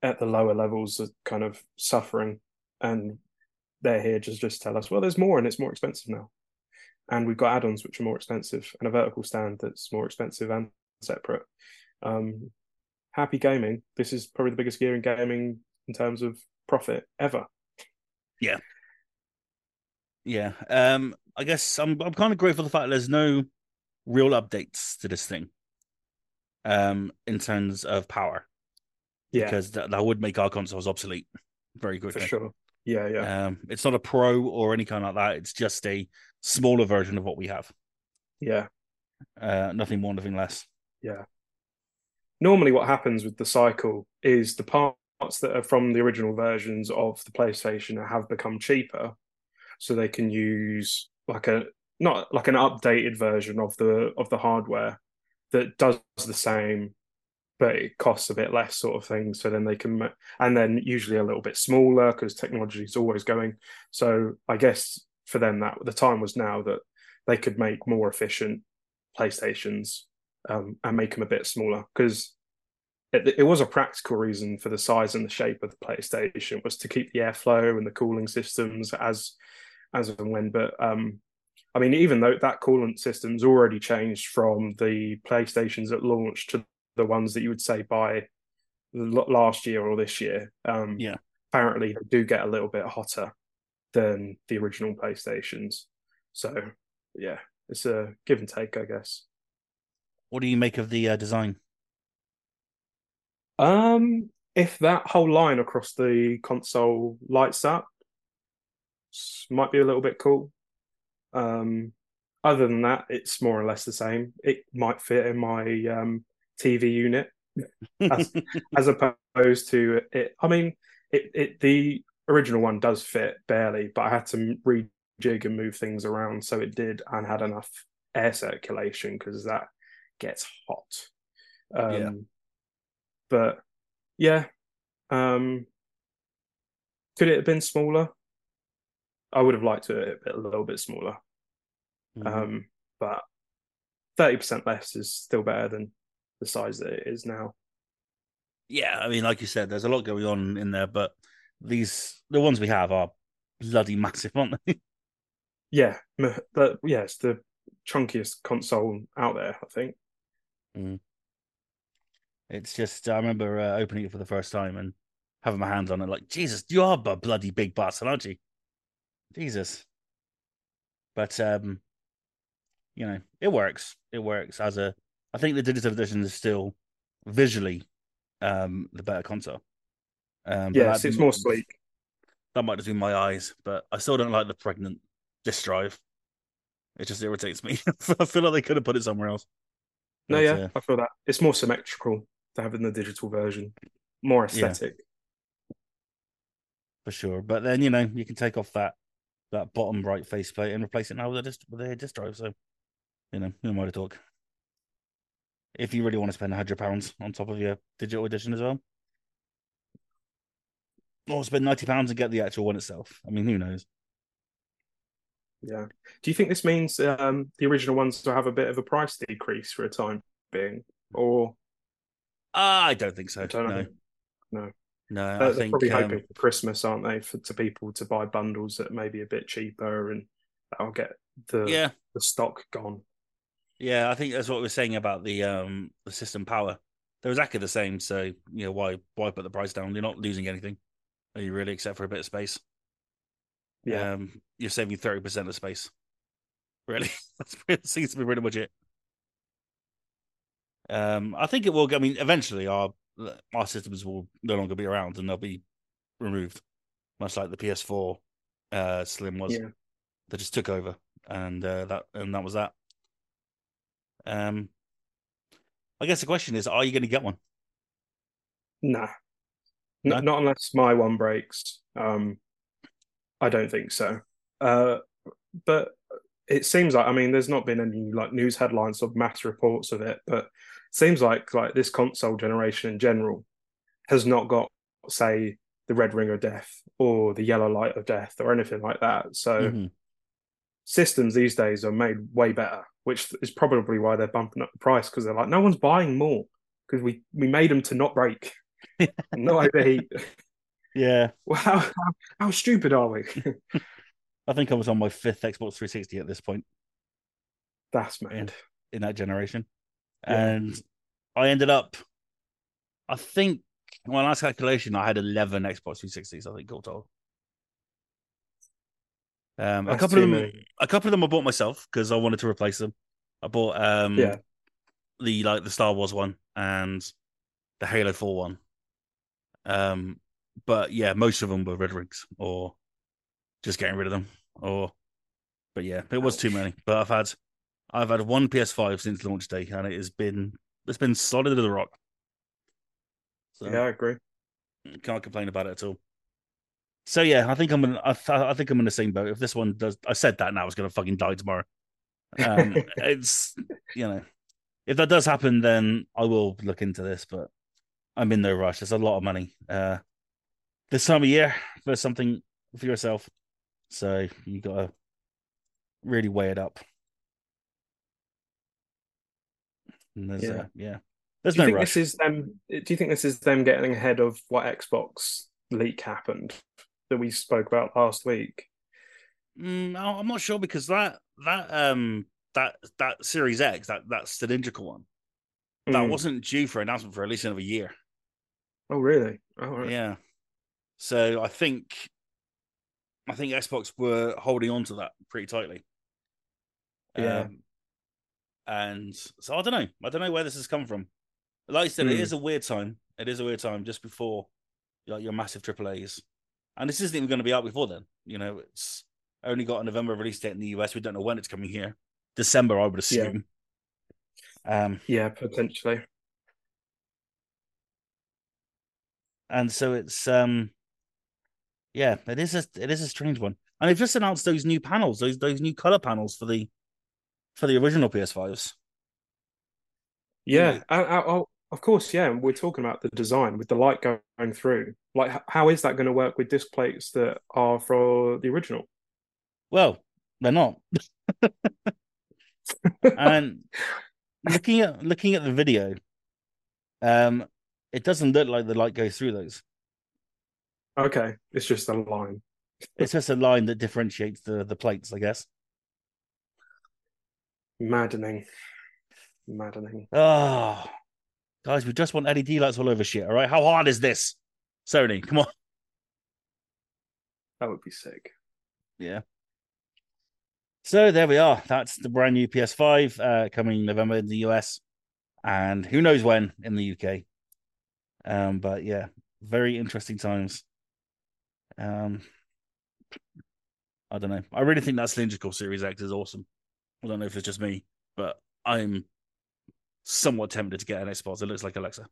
at the lower levels are kind of suffering and they're here just just tell us, well, there's more and it's more expensive now, and we've got add-ons which are more expensive and a vertical stand that's more expensive and separate. Um, happy gaming. This is probably the biggest year in gaming in terms of profit ever. Yeah. Yeah. Um, I guess I'm I'm kind of grateful for the fact there's no real updates to this thing. Um, in terms of power. Yeah. Because that, that would make our consoles obsolete very quickly. For sure. Yeah, yeah. Um, it's not a pro or any kind like that. It's just a smaller version of what we have. Yeah. Uh, nothing more, nothing less. Yeah. Normally, what happens with the cycle is the parts that are from the original versions of the PlayStation have become cheaper, so they can use like a not like an updated version of the of the hardware that does the same but it costs a bit less sort of thing. So then they can and then usually a little bit smaller because technology is always going. So i guess for them that the time was now that they could make more efficient playstations um, and make them a bit smaller. Because it, it, was a practical reason for the size and the shape of the playstation was to keep the airflow and the cooling systems as as and when but um, I mean, even though that coolant system's already changed from the PlayStations that launched to the ones that you would say buy last year or this year. Um, yeah, apparently they do get a little bit hotter than the original PlayStations. So yeah, it's a give and take, I guess. What do you make of the uh, design? Um, if that whole line across the console lights up, might be a little bit cool. Um, other than that, it's more or less the same. It might fit in my um, TV unit as, as opposed to it. I mean, it, it the original one does fit barely, but I had to rejig and move things around so it did and had enough air circulation because that gets hot. Um, yeah. But yeah, um, could it have been smaller? I would have liked it a little bit smaller. Mm-hmm. Um, but 30% less is still better than the size that it is now. Yeah, I mean, like you said, there's a lot going on in there, but these the ones we have are bloody massive, aren't they? yeah, but yeah, it's the chunkiest console out there, I think. Mm. It's just I remember uh, opening it for the first time and having my hands on it, like Jesus, you are a bloody big bastard, aren't you? Jesus. But um, you know, it works. It works as a. I think the digital edition is still visually um the better console. Um, yes, it's more sleek. That might just be my eyes, but I still don't like the pregnant disk drive. It just irritates me. I feel like they could have put it somewhere else. No, but, yeah, uh, I feel that it's more symmetrical to have in the digital version, more aesthetic. Yeah. For sure, but then you know you can take off that that bottom right faceplate and replace it now with a disc, with a disc drive. So you know, no more to talk. If you really want to spend a hundred pounds on top of your digital edition as well, or spend ninety pounds and get the actual one itself. I mean, who knows? Yeah. Do you think this means um, the original ones will have a bit of a price decrease for a time being, or? Uh, I don't think so. Don't no. No. No, I they're think, probably um... hoping for Christmas, aren't they, for to people to buy bundles that may be a bit cheaper, and that'll get the yeah the stock gone. Yeah, I think that's what we are saying about the um the system power. They're exactly the same, so you know why why put the price down? You're not losing anything, are you really, except for a bit of space? Yeah, um, you're saving thirty percent of space. Really, that seems to be pretty much it. Um, I think it will. I mean, eventually, our our systems will no longer be around and they'll be removed, much like the PS4 uh, Slim was. Yeah. They just took over, and uh, that and that was that. Um, I guess the question is, are you going to get one? Nah, no? not unless my one breaks. Um, I don't think so. Uh, but it seems like I mean, there's not been any like news headlines or mass reports of it, but seems like like this console generation in general has not got say the red ring of death or the yellow light of death or anything like that. So mm-hmm. systems these days are made way better, which is probably why they're bumping up the price because they're like, no one's buying more because we we made them to not break, not overheat. Yeah. Well, how, how, how stupid are we? I think I was on my fifth Xbox 360 at this point. That's mad. In, in that generation. Yeah. And I ended up, I think, my last calculation, I had 11 Xbox 360s, I think, all told. Um, a couple of them, many. a couple of them I bought myself because I wanted to replace them. I bought um, yeah. the like the Star Wars one and the Halo Four one. Um, but yeah, most of them were red rings or just getting rid of them. Or, but yeah, it was too many. But I've had, I've had one PS5 since launch day, and it has been it's been solid as a rock. So, yeah, I agree. Can't complain about it at all. So yeah, I think I'm in. I, I think I'm in the same boat. If this one does, I said that now, it's gonna fucking die tomorrow. Um, it's you know, if that does happen, then I will look into this. But I'm in no rush. It's a lot of money. Uh, this time of year for something for yourself. So you got to really weigh it up. Yeah. Uh, yeah. There's do no think rush. This is them. Do you think this is them getting ahead of what Xbox leak happened that we spoke about last week? Mm, I'm not sure because that that um that that Series X that that cylindrical one that mm. wasn't due for announcement for at least another year. Oh really? Oh right. yeah. So I think I think Xbox were holding on to that pretty tightly. Yeah. Um, and so I don't know. I don't know where this has come from. Like I said, mm. it hmm. a weird time. It is a weird time just before like, your massive AAAs. And this isn't even going to be out before then. You know, it's only got a November release date in the US. We don't know when it's coming here. December, I would assume. Yeah, um, yeah potentially. And so it's um yeah, it is a it is a strange one. and they've just announced those new panels, those those new color panels for the for the original PS5s. Yeah, I, I, of course. Yeah, we're talking about the design with the light going through. Like, how is that going to work with disc plates that are for the original? Well, they're not. and looking at looking at the video, um, it doesn't look like the light goes through those. Okay, it's just a line. it's just a line that differentiates the the plates, I guess. Maddening, maddening. Oh, guys, we just want LED lights all over shit. All right, how hard is this, Sony? Come on. That would be sick. Yeah. So there we are. That's the brand new PS5 uh, coming November in the US, and who knows when in the UK. Um, but yeah, very interesting times. Um, I don't know. I really think that cylindrical Series X is awesome. I don't know if it's just me, but I'm somewhat tempted to get an Xbox. It looks like Alexa.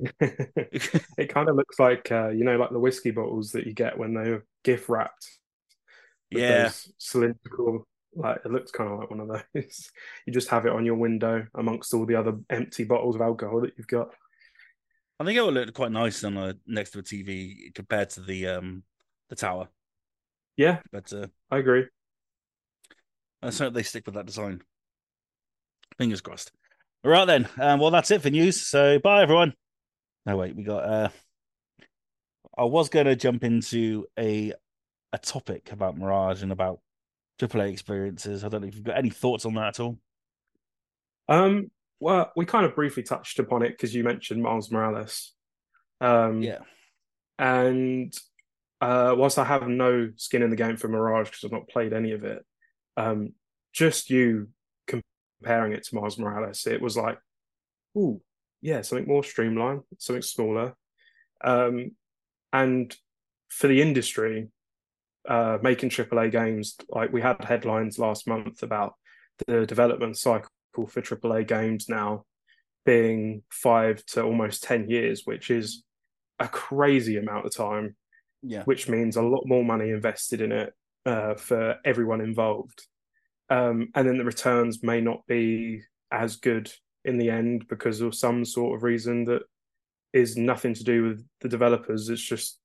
it kind of looks like uh, you know, like the whiskey bottles that you get when they're gift wrapped yeah. cylindrical like it looks kind of like one of those. You just have it on your window amongst all the other empty bottles of alcohol that you've got. I think it would look quite nice on a next to a tv compared to the um the tower. Yeah. But uh, i agree i hope they stick with that design fingers crossed all right then um, well that's it for news so bye everyone no wait we got uh i was going to jump into a a topic about Mirage and about AAA experiences. I don't know if you've got any thoughts on that at all. Um, well, we kind of briefly touched upon it because you mentioned Miles Morales. Um, yeah. And uh, whilst I have no skin in the game for Mirage because I've not played any of it, um, just you comparing it to Miles Morales, it was like, ooh, yeah, something more streamlined, something smaller. Um, and for the industry, uh, making AAA games. Like we had headlines last month about the development cycle for AAA games now being five to almost 10 years, which is a crazy amount of time. Yeah. Which means a lot more money invested in it uh, for everyone involved. Um, and then the returns may not be as good in the end because of some sort of reason that is nothing to do with the developers. It's just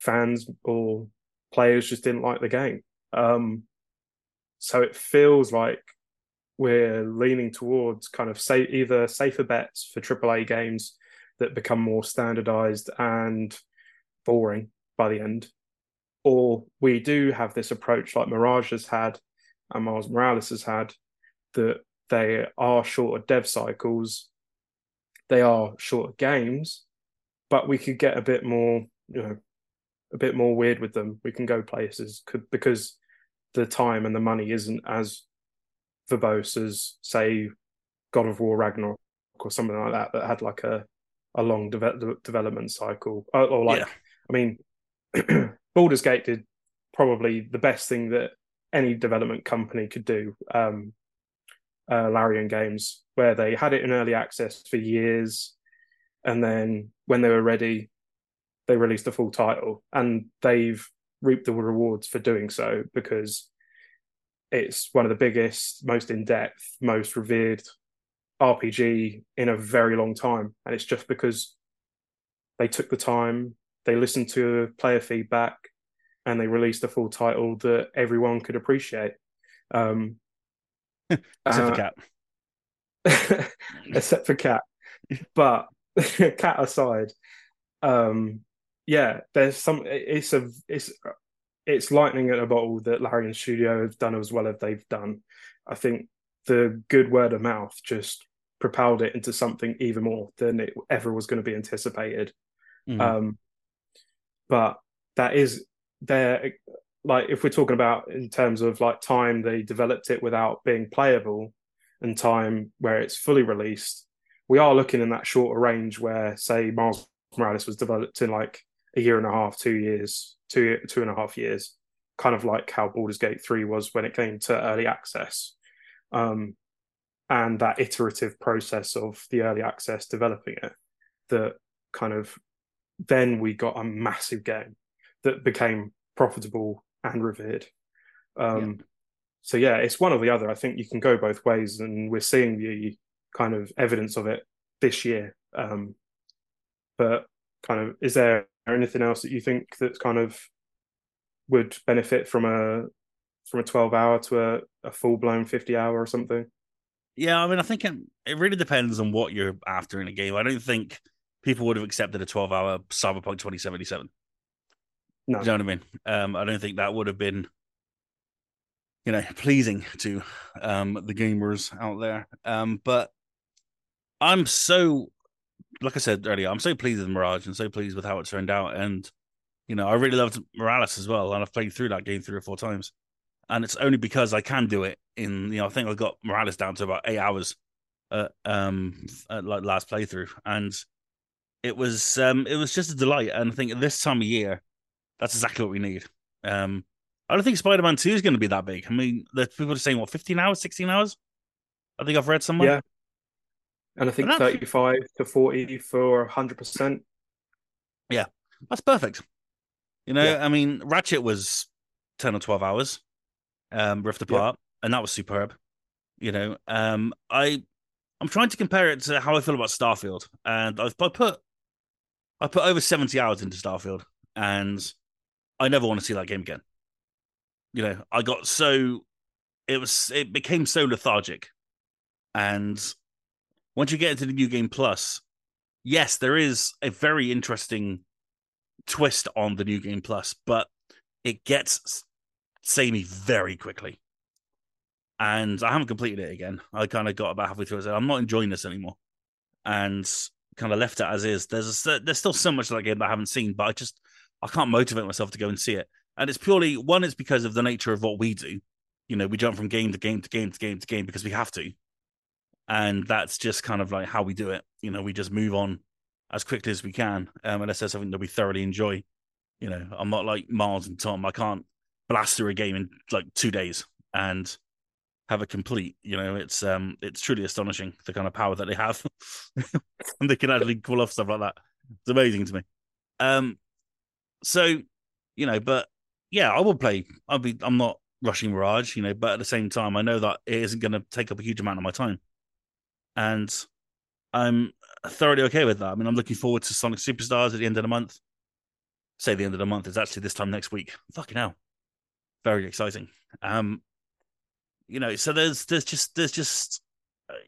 fans or players just didn't like the game. Um, so it feels like we're leaning towards kind of say either safer bets for AAA games that become more standardized and boring by the end, or we do have this approach like Mirage has had and Miles Morales has had that they are shorter dev cycles, they are shorter games, but we could get a bit more, you know, a bit more weird with them. We can go places could, because the time and the money isn't as verbose as say God of War Ragnarok or something like that that had like a a long de- development cycle or, or like yeah. I mean Baldur's Gate did probably the best thing that any development company could do um uh, Larian Games where they had it in early access for years and then when they were ready they released the full title and they've reaped the rewards for doing so because it's one of the biggest, most in depth, most revered RPG in a very long time. And it's just because they took the time, they listened to player feedback, and they released a full title that everyone could appreciate. Um, except uh, for Cat. except for Cat. But Cat aside, um, yeah, there's some. It's a it's it's lightning at a bottle that Larian Studio have done as well as they've done. I think the good word of mouth just propelled it into something even more than it ever was going to be anticipated. Mm. Um, but that is there. Like if we're talking about in terms of like time they developed it without being playable, and time where it's fully released, we are looking in that shorter range where say Miles Morales was developed in like a year and a half, two years, two two and a half years, kind of like how Baldur's Gate three was when it came to early access, um, and that iterative process of the early access developing it, that kind of then we got a massive game that became profitable and revered. Um, yeah. So yeah, it's one or the other. I think you can go both ways, and we're seeing the kind of evidence of it this year. Um, but kind of, is there anything else that you think that kind of would benefit from a from a twelve hour to a, a full blown fifty hour or something? Yeah, I mean, I think it, it really depends on what you're after in a game. I don't think people would have accepted a 12 hour Cyberpunk 2077. No. You know what I mean? Um, I don't think that would have been, you know, pleasing to um, the gamers out there. Um, but I'm so, like I said earlier, I'm so pleased with Mirage and so pleased with how it turned out. And, you know, I really loved Morales as well. And I've played through that game three or four times. And it's only because I can do it in, you know, I think I got Morales down to about eight hours uh, um, at like last playthrough. And it was um, it was just a delight. And I think at this time of year, that's exactly what we need. Um, I don't think Spider Man Two is going to be that big. I mean, the people are saying what fifteen hours, sixteen hours. I think I've read somewhere. Yeah, and I think thirty five to forty for hundred percent. Yeah, that's perfect. You know, yeah. I mean, Ratchet was ten or twelve hours, um, rift apart, yeah. and that was superb. You know, um, I I'm trying to compare it to how I feel about Starfield, and I've put I put over 70 hours into Starfield and I never want to see that game again. You know, I got so it was it became so lethargic. And once you get into the new game plus, yes, there is a very interesting twist on the new game plus, but it gets samey very quickly. And I haven't completed it again. I kind of got about halfway through. I said, I'm not enjoying this anymore. And kind of left it as is. There's a, there's still so much of that game that I haven't seen, but I just I can't motivate myself to go and see it. And it's purely one, it's because of the nature of what we do. You know, we jump from game to game to game to game to game because we have to. And that's just kind of like how we do it. You know, we just move on as quickly as we can, um, unless there's something that we thoroughly enjoy. You know, I'm not like Miles and Tom. I can't blast through a game in like two days and have a complete. You know, it's um it's truly astonishing the kind of power that they have, and they can actually pull off stuff like that. It's amazing to me. Um, so you know, but yeah, I will play. I'll be. I'm not rushing Mirage, you know, but at the same time, I know that it isn't going to take up a huge amount of my time, and I'm thoroughly okay with that. I mean, I'm looking forward to Sonic Superstars at the end of the month. Say the end of the month is actually this time next week. Fucking hell, very exciting. Um, you know, so there's there's just there's just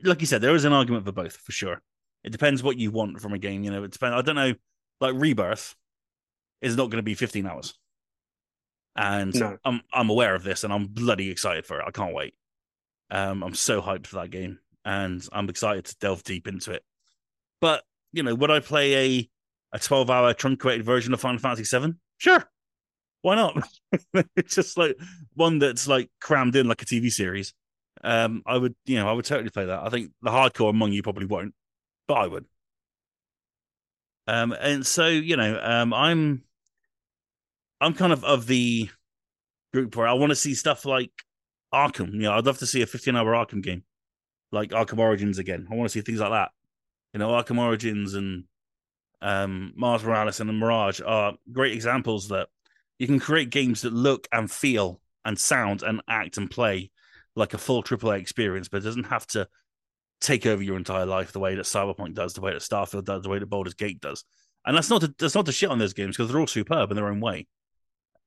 like you said, there is an argument for both for sure. It depends what you want from a game. You know, it depends. I don't know. Like Rebirth is not going to be 15 hours, and no. I'm I'm aware of this, and I'm bloody excited for it. I can't wait. Um, I'm so hyped for that game, and I'm excited to delve deep into it. But you know, would I play a a 12 hour truncated version of Final Fantasy VII? Sure, why not? it's just like one that's like crammed in like a TV series. Um, I would, you know, I would totally play that. I think the hardcore among you probably won't, but I would. Um, and so you know, um, I'm, I'm kind of of the group where I want to see stuff like Arkham. You know, I'd love to see a 15 hour Arkham game, like Arkham Origins again. I want to see things like that. You know, Arkham Origins and um, Mars Morales and the Mirage are great examples that you can create games that look and feel and sound and act and play like a full AAA experience, but it doesn't have to take over your entire life the way that Cyberpunk does, the way that Starfield does, the way that Baldur's Gate does. And that's not to, that's not to shit on those games because they're all superb in their own way.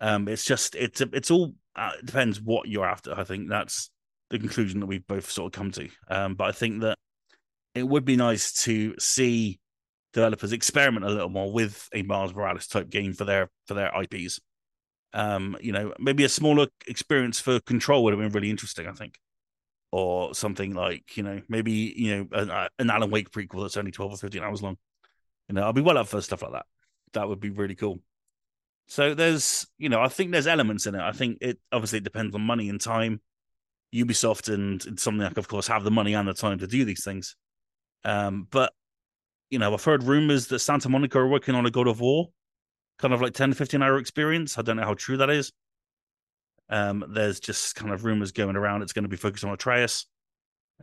Um, it's just it's it's all uh, it depends what you're after. I think that's the conclusion that we've both sort of come to. Um, but I think that it would be nice to see developers experiment a little more with a Miles Morales type game for their for their IPs. Um, you know, maybe a smaller experience for Control would have been really interesting. I think, or something like you know, maybe you know, an, an Alan Wake prequel that's only twelve or fifteen hours long. You know, I'll be well up for stuff like that. That would be really cool. So there's, you know, I think there's elements in it. I think it obviously it depends on money and time. Ubisoft and, and something like, of course, have the money and the time to do these things. Um, but you know, I've heard rumors that Santa Monica are working on a God of War kind of like 10 to 15 hour experience. I don't know how true that is. Um, there's just kind of rumors going around it's going to be focused on Atreus.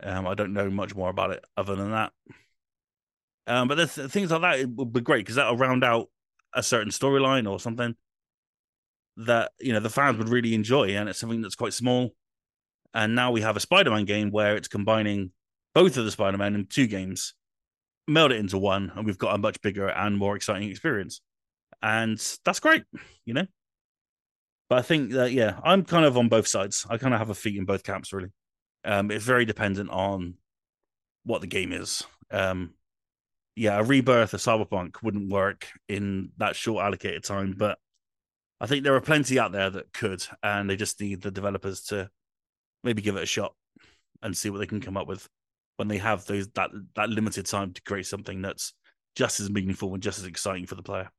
Um, I don't know much more about it other than that. Um, but there's things like that it would be great because that'll round out a certain storyline or something. that you know the fans would really enjoy, and it's something that's quite small. And now we have a Spider-Man game where it's combining both of the Spider-Man in two games, meld it into one, and we've got a much bigger and more exciting experience. And that's great, you know. But I think that yeah, I'm kind of on both sides. I kind of have a feet in both camps, really. Um, it's very dependent on what the game is. Um, yeah, a rebirth of Cyberpunk wouldn't work in that short allocated time, but I think there are plenty out there that could, and they just need the developers to maybe give it a shot and see what they can come up with when they have those that that limited time to create something that's just as meaningful and just as exciting for the player.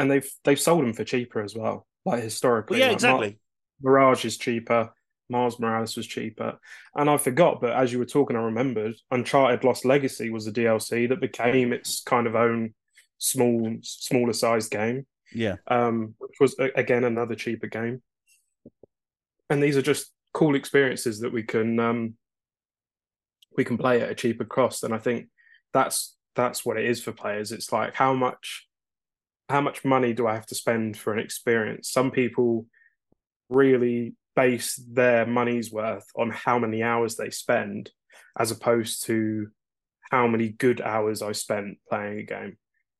And they've they've sold them for cheaper as well, like historically. Well, yeah, like exactly. Mirage is cheaper. Miles Morales was cheaper. And I forgot, but as you were talking, I remembered Uncharted Lost Legacy was a DLC that became its kind of own small, smaller sized game. Yeah. Um, which was again another cheaper game. And these are just cool experiences that we can um we can play at a cheaper cost. And I think that's that's what it is for players. It's like how much how much money do I have to spend for an experience? Some people really base their money's worth on how many hours they spend as opposed to how many good hours I spent playing a game.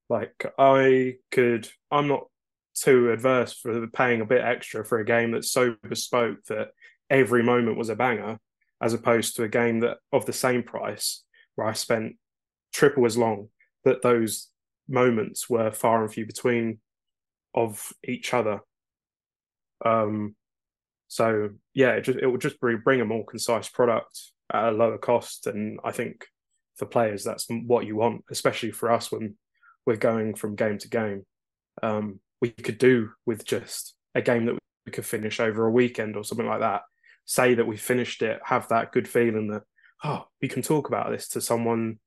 Like I could I'm not too adverse for paying a bit extra for a game that's so bespoke that every moment was a banger, as opposed to a game that of the same price where I spent triple as long, but those moments were far and few between of each other. Um, so yeah, it just it will just bring bring a more concise product at a lower cost, and I think for players that's what you want, especially for us when we're going from game to game. Um, we could do with just a game that we could finish over a weekend or something like that. Say that we finished it, have that good feeling that oh, we can talk about this to someone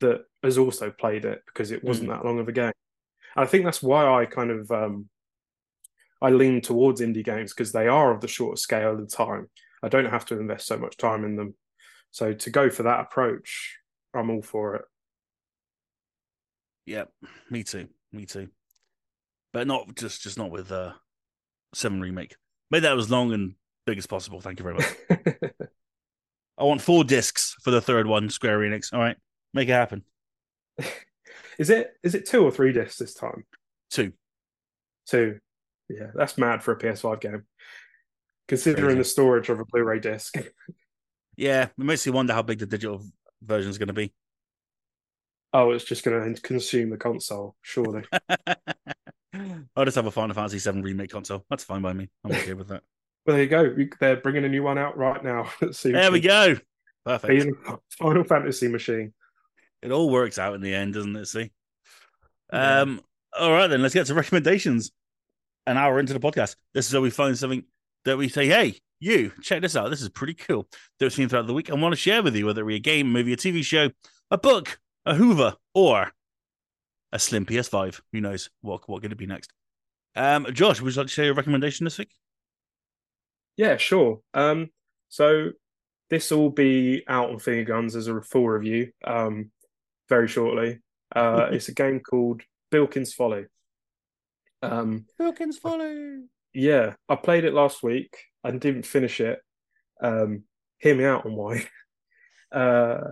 that has also played it because it wasn't mm. that long of a game. And I think that's why I kind of um, I lean towards indie games because they are of the shorter scale of the time. I don't have to invest so much time in them. So to go for that approach, I'm all for it. Yeah, me too. Me too. But not just just not with uh seven remake. Made that as long and big as possible. Thank you very much. I want four discs for the third one, Square Enix. All right, make it happen. is it is it two or three discs this time? Two. Two. Yeah, that's mad for a PS5 game. Considering Crazy. the storage of a Blu-ray disc. yeah, makes you wonder how big the digital version is going to be. Oh, it's just going to consume the console, surely. I'll just have a Final Fantasy VII remake console. That's fine by me. I'm okay with that. well, there you go. They're bringing a new one out right now. there we go. Perfect. Final Fantasy machine. It all works out in the end, doesn't it? See. Yeah. Um. All right, then let's get to recommendations an hour into the podcast. This is where we find something that we say, hey, you, check this out. This is pretty cool. That we've seen throughout the week and want to share with you, whether it be a game, movie, a TV show, a book, a Hoover, or a slim PS5. Who knows what what could it be next? Um, Josh, would you like to share your recommendation this week? Yeah, sure. Um, so this will be out on Finger Guns as a full review um, very shortly. Uh, it's a game called Bilkins Folly. Um, Bilkins Folly. Yeah, I played it last week and didn't finish it. Um, hear me out on why. Uh,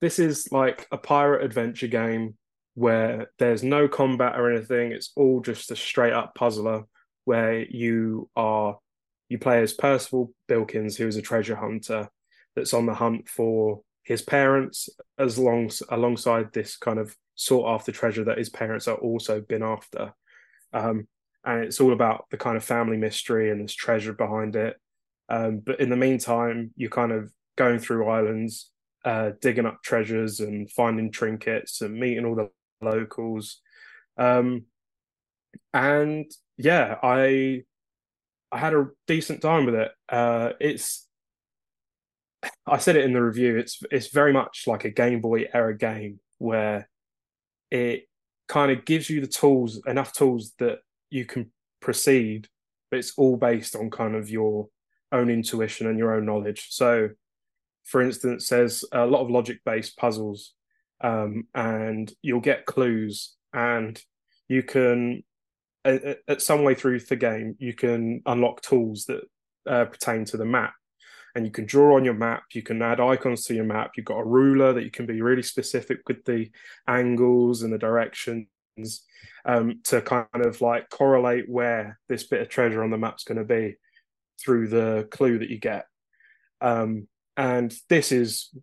this is like a pirate adventure game where there's no combat or anything. It's all just a straight up puzzler where you are you play as Percival Bilkins, who is a treasure hunter that's on the hunt for his parents, as long alongside this kind of sought after treasure that his parents are also been after. Um, and it's all about the kind of family mystery and this treasure behind it. Um, but in the meantime, you're kind of going through islands, uh, digging up treasures and finding trinkets and meeting all the locals. Um, and yeah, I I had a decent time with it. Uh, it's I said it in the review. It's it's very much like a Game Boy era game where it kind of gives you the tools, enough tools that you can proceed, but it's all based on kind of your own intuition and your own knowledge. So, for instance, there's a lot of logic based puzzles, um, and you'll get clues, and you can at, at some way through the game, you can unlock tools that uh, pertain to the map. And you can draw on your map, you can add icons to your map. You've got a ruler that you can be really specific with the angles and the directions um, to kind of like correlate where this bit of treasure on the map's going to be through the clue that you get. Um, and this is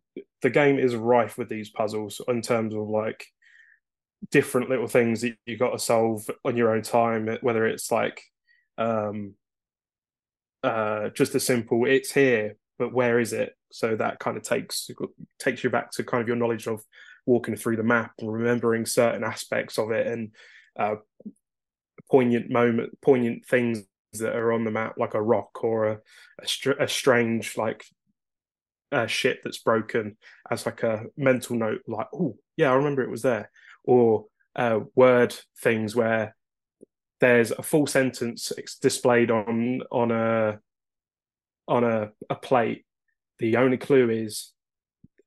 the game is rife with these puzzles in terms of like different little things that you've got to solve on your own time whether it's like um uh just a simple it's here but where is it? So that kind of takes takes you back to kind of your knowledge of walking through the map and remembering certain aspects of it and uh poignant moment poignant things that are on the map like a rock or a a, str- a strange like uh, shit that's broken as like a mental note like oh yeah i remember it was there. Or uh, word things where there's a full sentence displayed on on a on a, a plate. The only clue is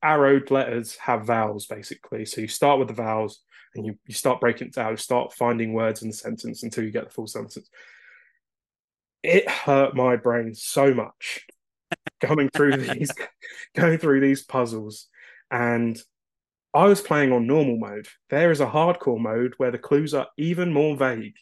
arrowed letters have vowels basically. So you start with the vowels and you, you start breaking it down, start finding words in the sentence until you get the full sentence. It hurt my brain so much going through these going through these puzzles and I was playing on normal mode. There is a hardcore mode where the clues are even more vague.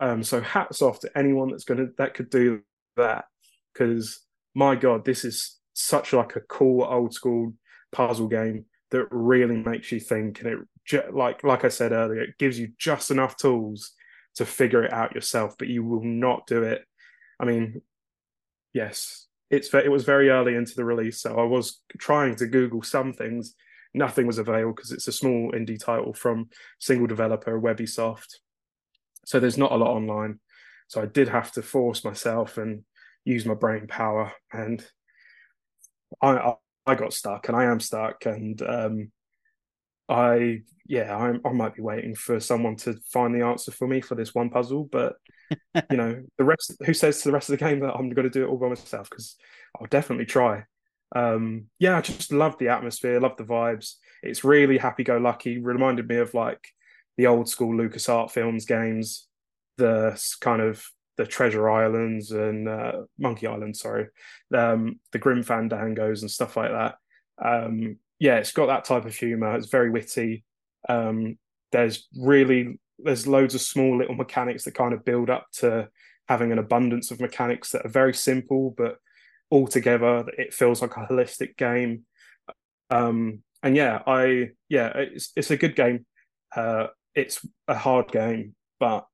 Um, so hats off to anyone that's gonna that could do that because my god, this is such like a cool old school puzzle game that really makes you think, and it like like I said earlier, it gives you just enough tools to figure it out yourself, but you will not do it. I mean, yes, it's it was very early into the release, so I was trying to Google some things nothing was available because it's a small indie title from single developer Webisoft. So there's not a lot online. So I did have to force myself and use my brain power, and I I, got stuck, and I am stuck, and um, I yeah I I might be waiting for someone to find the answer for me for this one puzzle, but you know the rest who says to the rest of the game that I'm going to do it all by myself because I'll definitely try um, yeah, I just love the atmosphere, love the vibes. It's really happy go lucky. Reminded me of like the old school Lucas Art Films games, the kind of the Treasure Islands and uh, Monkey Island, sorry, um, the Grim Fandangos and stuff like that. Um, yeah, it's got that type of humor. It's very witty. Um, there's really there's loads of small little mechanics that kind of build up to having an abundance of mechanics that are very simple but altogether it feels like a holistic game um and yeah i yeah it's it's a good game uh it's a hard game but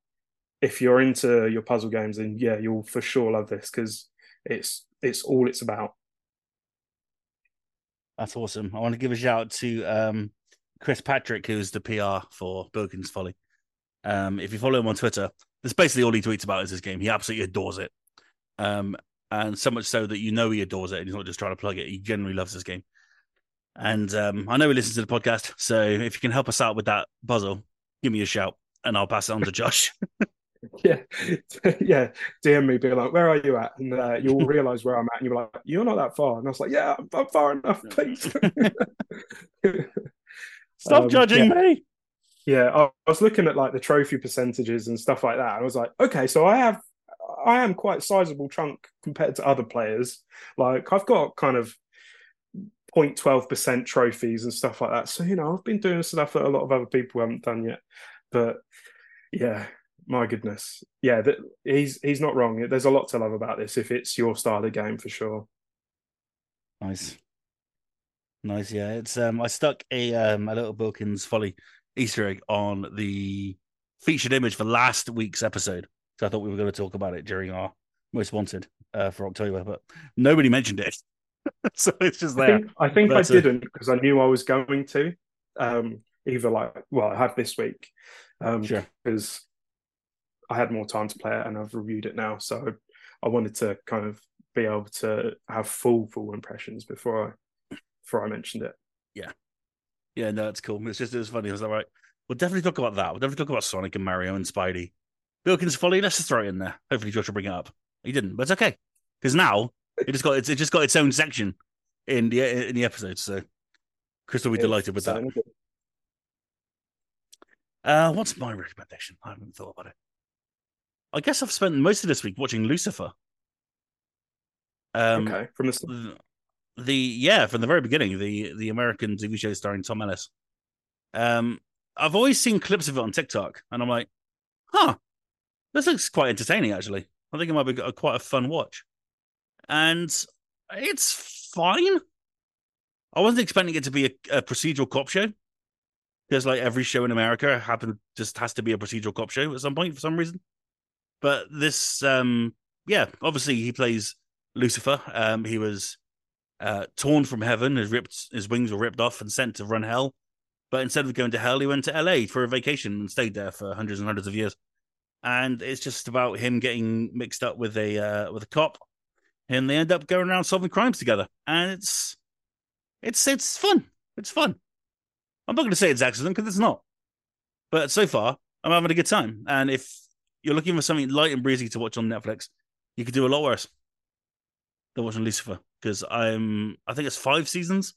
if you're into your puzzle games then yeah you'll for sure love this because it's it's all it's about. That's awesome. I want to give a shout out to um chris patrick who's the pr for bilkins folly. Um if you follow him on twitter that's basically all he tweets about is this game. He absolutely adores it. Um and so much so that you know he adores it and he's not just trying to plug it. He generally loves this game. And um, I know he listens to the podcast, so if you can help us out with that puzzle, give me a shout and I'll pass it on to Josh. yeah, yeah. DM me, be like, "Where are you at?" And uh, you'll realize where I'm at, and you're like, "You're not that far." And I was like, "Yeah, I'm, I'm far enough, please." Stop um, judging yeah. me. Yeah, I was looking at like the trophy percentages and stuff like that. I was like, okay, so I have I am quite sizable chunk compared to other players. Like I've got kind of 0.12% trophies and stuff like that. So, you know, I've been doing stuff that a lot of other people haven't done yet. But yeah, my goodness. Yeah, that, he's he's not wrong. There's a lot to love about this if it's your style of game for sure. Nice. Nice, yeah. It's um I stuck a um a little Bilkins Folly Easter egg on the featured image for last week's episode. So I thought we were going to talk about it during our most wanted uh, for October, but nobody mentioned it. so it's just there. I think I, think I didn't because I knew I was going to. Um, either like, well, I have this week um, sure. because I had more time to play it and I've reviewed it now. So I wanted to kind of be able to have full full impressions before I before I mentioned it. Yeah, yeah, no, it's cool. It's just it was funny. I was like, right, we'll definitely talk about that. We'll definitely talk about Sonic and Mario and Spidey. Bilkins Folly, let's just throw it in there. Hopefully Josh will bring it up. He didn't, but it's okay. Because now it just got it's it just got its own section in the in the episode. So Chris will be delighted with that. Uh, what's my recommendation? I haven't thought about it. I guess I've spent most of this week watching Lucifer. Um, okay, from the the yeah from the very beginning the the American TV show starring Tom Ellis. Um, I've always seen clips of it on TikTok, and I'm like, huh, this looks quite entertaining. Actually, I think it might be a, quite a fun watch, and it's fine. I wasn't expecting it to be a, a procedural cop show because, like every show in America, happen just has to be a procedural cop show at some point for some reason. But this, um, yeah, obviously he plays Lucifer. Um, he was uh, torn from heaven, his ripped, his wings were ripped off and sent to run hell. But instead of going to hell, he went to LA for a vacation and stayed there for hundreds and hundreds of years. And it's just about him getting mixed up with a uh, with a cop, and they end up going around solving crimes together. And it's it's it's fun. It's fun. I'm not going to say it's excellent because it's not. But so far, I'm having a good time. And if you're looking for something light and breezy to watch on Netflix, you could do a lot worse than watching Lucifer because I'm I think it's five seasons.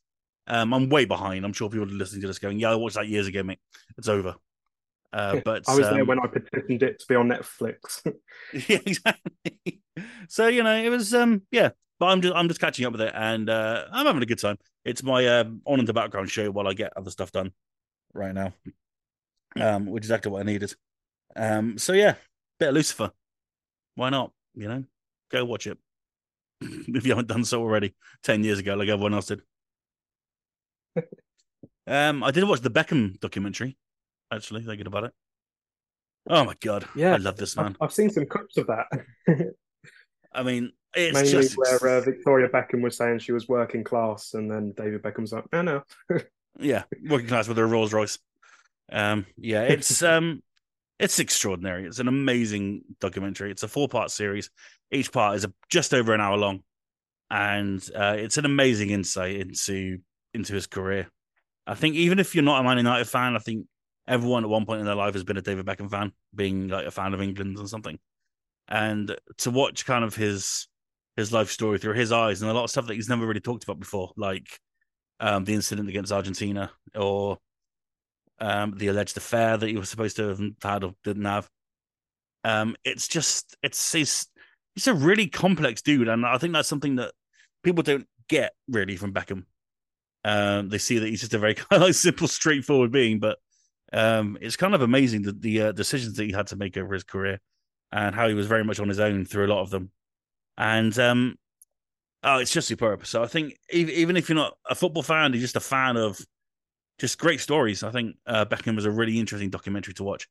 Um, I'm way behind. I'm sure people are listening to this going, "Yeah, I watched that years ago, mate. It's over." Uh, but I was um, there when I petitioned it to be on Netflix. yeah, exactly. So you know, it was um, yeah. But I'm just I'm just catching up with it, and uh, I'm having a good time. It's my um, on in the background show while I get other stuff done right now, um, which is exactly what I needed. Um, so yeah, bit of Lucifer. Why not? You know, go watch it if you haven't done so already. Ten years ago, like everyone else did. um, I did watch the Beckham documentary. Actually, thinking about it. Oh my god! Yeah, I love this man. I've seen some clips of that. I mean, it's mainly just... where uh, Victoria Beckham was saying she was working class, and then David Beckham's like, "No, no." yeah, working class with a Rolls Royce. Um, yeah, it's um, it's extraordinary. It's an amazing documentary. It's a four part series. Each part is a, just over an hour long, and uh, it's an amazing insight into into his career. I think even if you're not a Man United fan, I think everyone at one point in their life has been a David Beckham fan, being like a fan of England or something. And to watch kind of his his life story through his eyes and a lot of stuff that he's never really talked about before, like um, the incident against Argentina or um, the alleged affair that he was supposed to have had or didn't have. Um, it's just it's he's, he's a really complex dude, and I think that's something that people don't get really from Beckham. Um, they see that he's just a very kind of simple, straightforward being, but um, it's kind of amazing the, the uh, decisions that he had to make over his career and how he was very much on his own through a lot of them. And um, oh, it's just superb. So I think even, even if you're not a football fan, you're just a fan of just great stories. I think uh, Beckham was a really interesting documentary to watch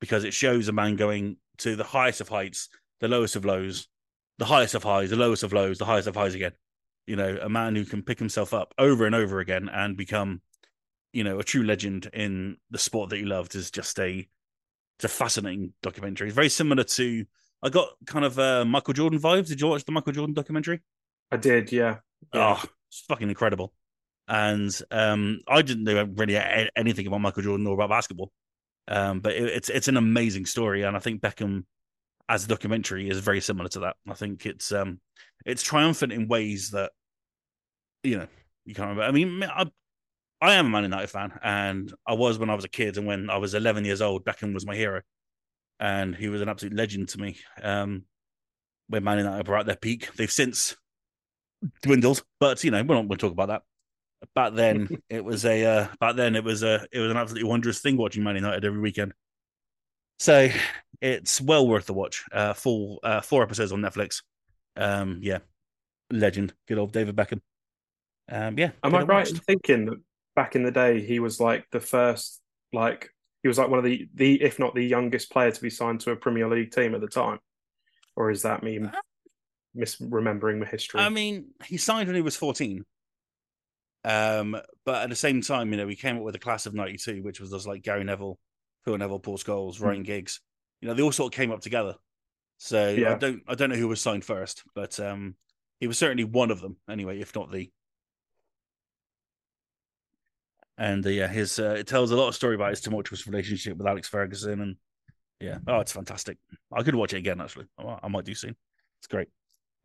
because it shows a man going to the highest of heights, the lowest of lows, the highest of highs, the lowest of lows, the highest of highs again. You know, a man who can pick himself up over and over again and become you know, a true legend in the sport that he loved is just a it's a fascinating documentary. It's very similar to I got kind of uh, Michael Jordan vibes. Did you watch the Michael Jordan documentary? I did, yeah. yeah. Oh, it's fucking incredible. And um, I didn't know really anything about Michael Jordan or about basketball, um, but it, it's it's an amazing story, and I think Beckham as a documentary is very similar to that. I think it's um, it's triumphant in ways that you know you can't remember. I mean, I, I am a Man United fan, and I was when I was a kid, and when I was 11 years old, Beckham was my hero, and he was an absolute legend to me. Um, when Man United were at their peak, they've since dwindled, but you know we're not going to talk about that. Back then, it was a uh, back then it was a it was an absolutely wondrous thing watching Man United every weekend. So it's well worth the watch. Uh, full uh, four episodes on Netflix. Um, yeah, legend, good old David Beckham. Um, yeah, am I right in thinking that back in the day, he was like the first, like he was like one of the the if not the youngest player to be signed to a Premier League team at the time. Or is that me uh, misremembering the history? I mean, he signed when he was fourteen. Um, but at the same time, you know, we came up with a class of '92, which was just like Gary Neville, Phil Neville, Paul Scholes, Ryan mm. Giggs. You know, they all sort of came up together. So yeah. I don't, I don't know who was signed first, but um, he was certainly one of them anyway, if not the. And uh, yeah, his uh, it tells a lot of story about his tumultuous relationship with Alex Ferguson, and yeah, oh, it's fantastic. I could watch it again actually. I might do soon. It's great.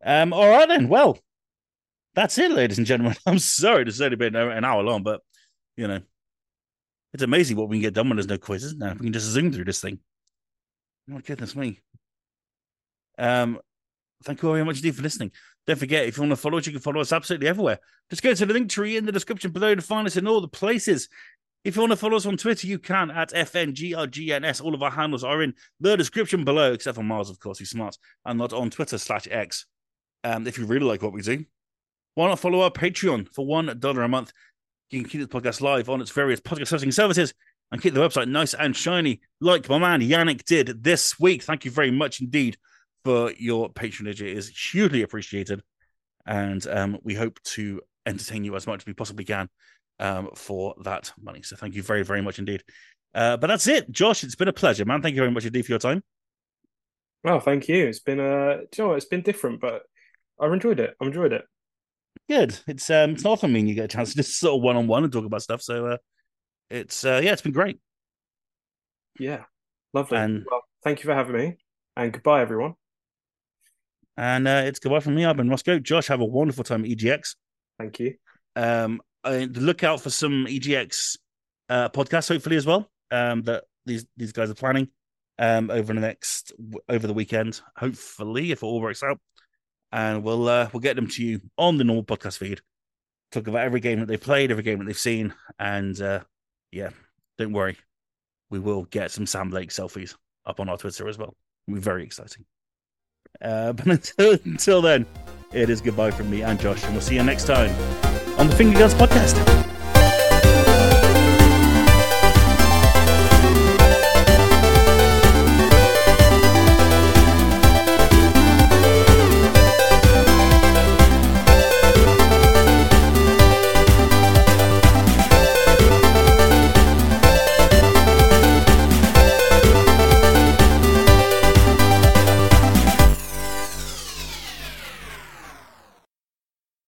Um, all right then. Well, that's it, ladies and gentlemen. I'm sorry to say it's been an hour long, but you know, it's amazing what we can get done when there's no quizzes now. We can just zoom through this thing. Oh, my goodness me. Um, thank you very much indeed for listening. Don't forget, if you want to follow us, you can follow us absolutely everywhere. Just go to the link tree in the description below to find us in all the places. If you want to follow us on Twitter, you can at FNGRGNS. All of our handles are in the description below, except for Mars, of course, he's smart, and not on Twitter slash X. Um, if you really like what we do, why not follow our Patreon for $1 a month? You can keep the podcast live on its various podcast hosting services and keep the website nice and shiny, like my man Yannick did this week. Thank you very much indeed for your patronage. It is hugely appreciated. And um, we hope to entertain you as much as we possibly can um, for that money. So thank you very, very much indeed. Uh, but that's it, Josh. It's been a pleasure, man. Thank you very much indeed for your time. Well, thank you. It's been uh, you know, it's been different, but I've enjoyed it. I've enjoyed it. Good. It's um, it's not often mean you get a chance to just sort of one on one and talk about stuff. So uh, it's uh, yeah, it's been great. Yeah, lovely. And well, thank you for having me, and goodbye, everyone. And uh, it's goodbye from me. I've been Rossko. Josh, have a wonderful time at EGX. Thank you. Um, look out for some EGX uh, podcasts, hopefully as well. Um, that these these guys are planning um over the next over the weekend, hopefully, if it all works out. And we'll uh, we'll get them to you on the normal podcast feed. Talk about every game that they've played, every game that they've seen, and uh, yeah, don't worry, we will get some Sam Blake selfies up on our Twitter as well. It'll be very exciting. Uh, but until, until then, it is goodbye from me and Josh, and we'll see you next time on the Finger Guns Podcast.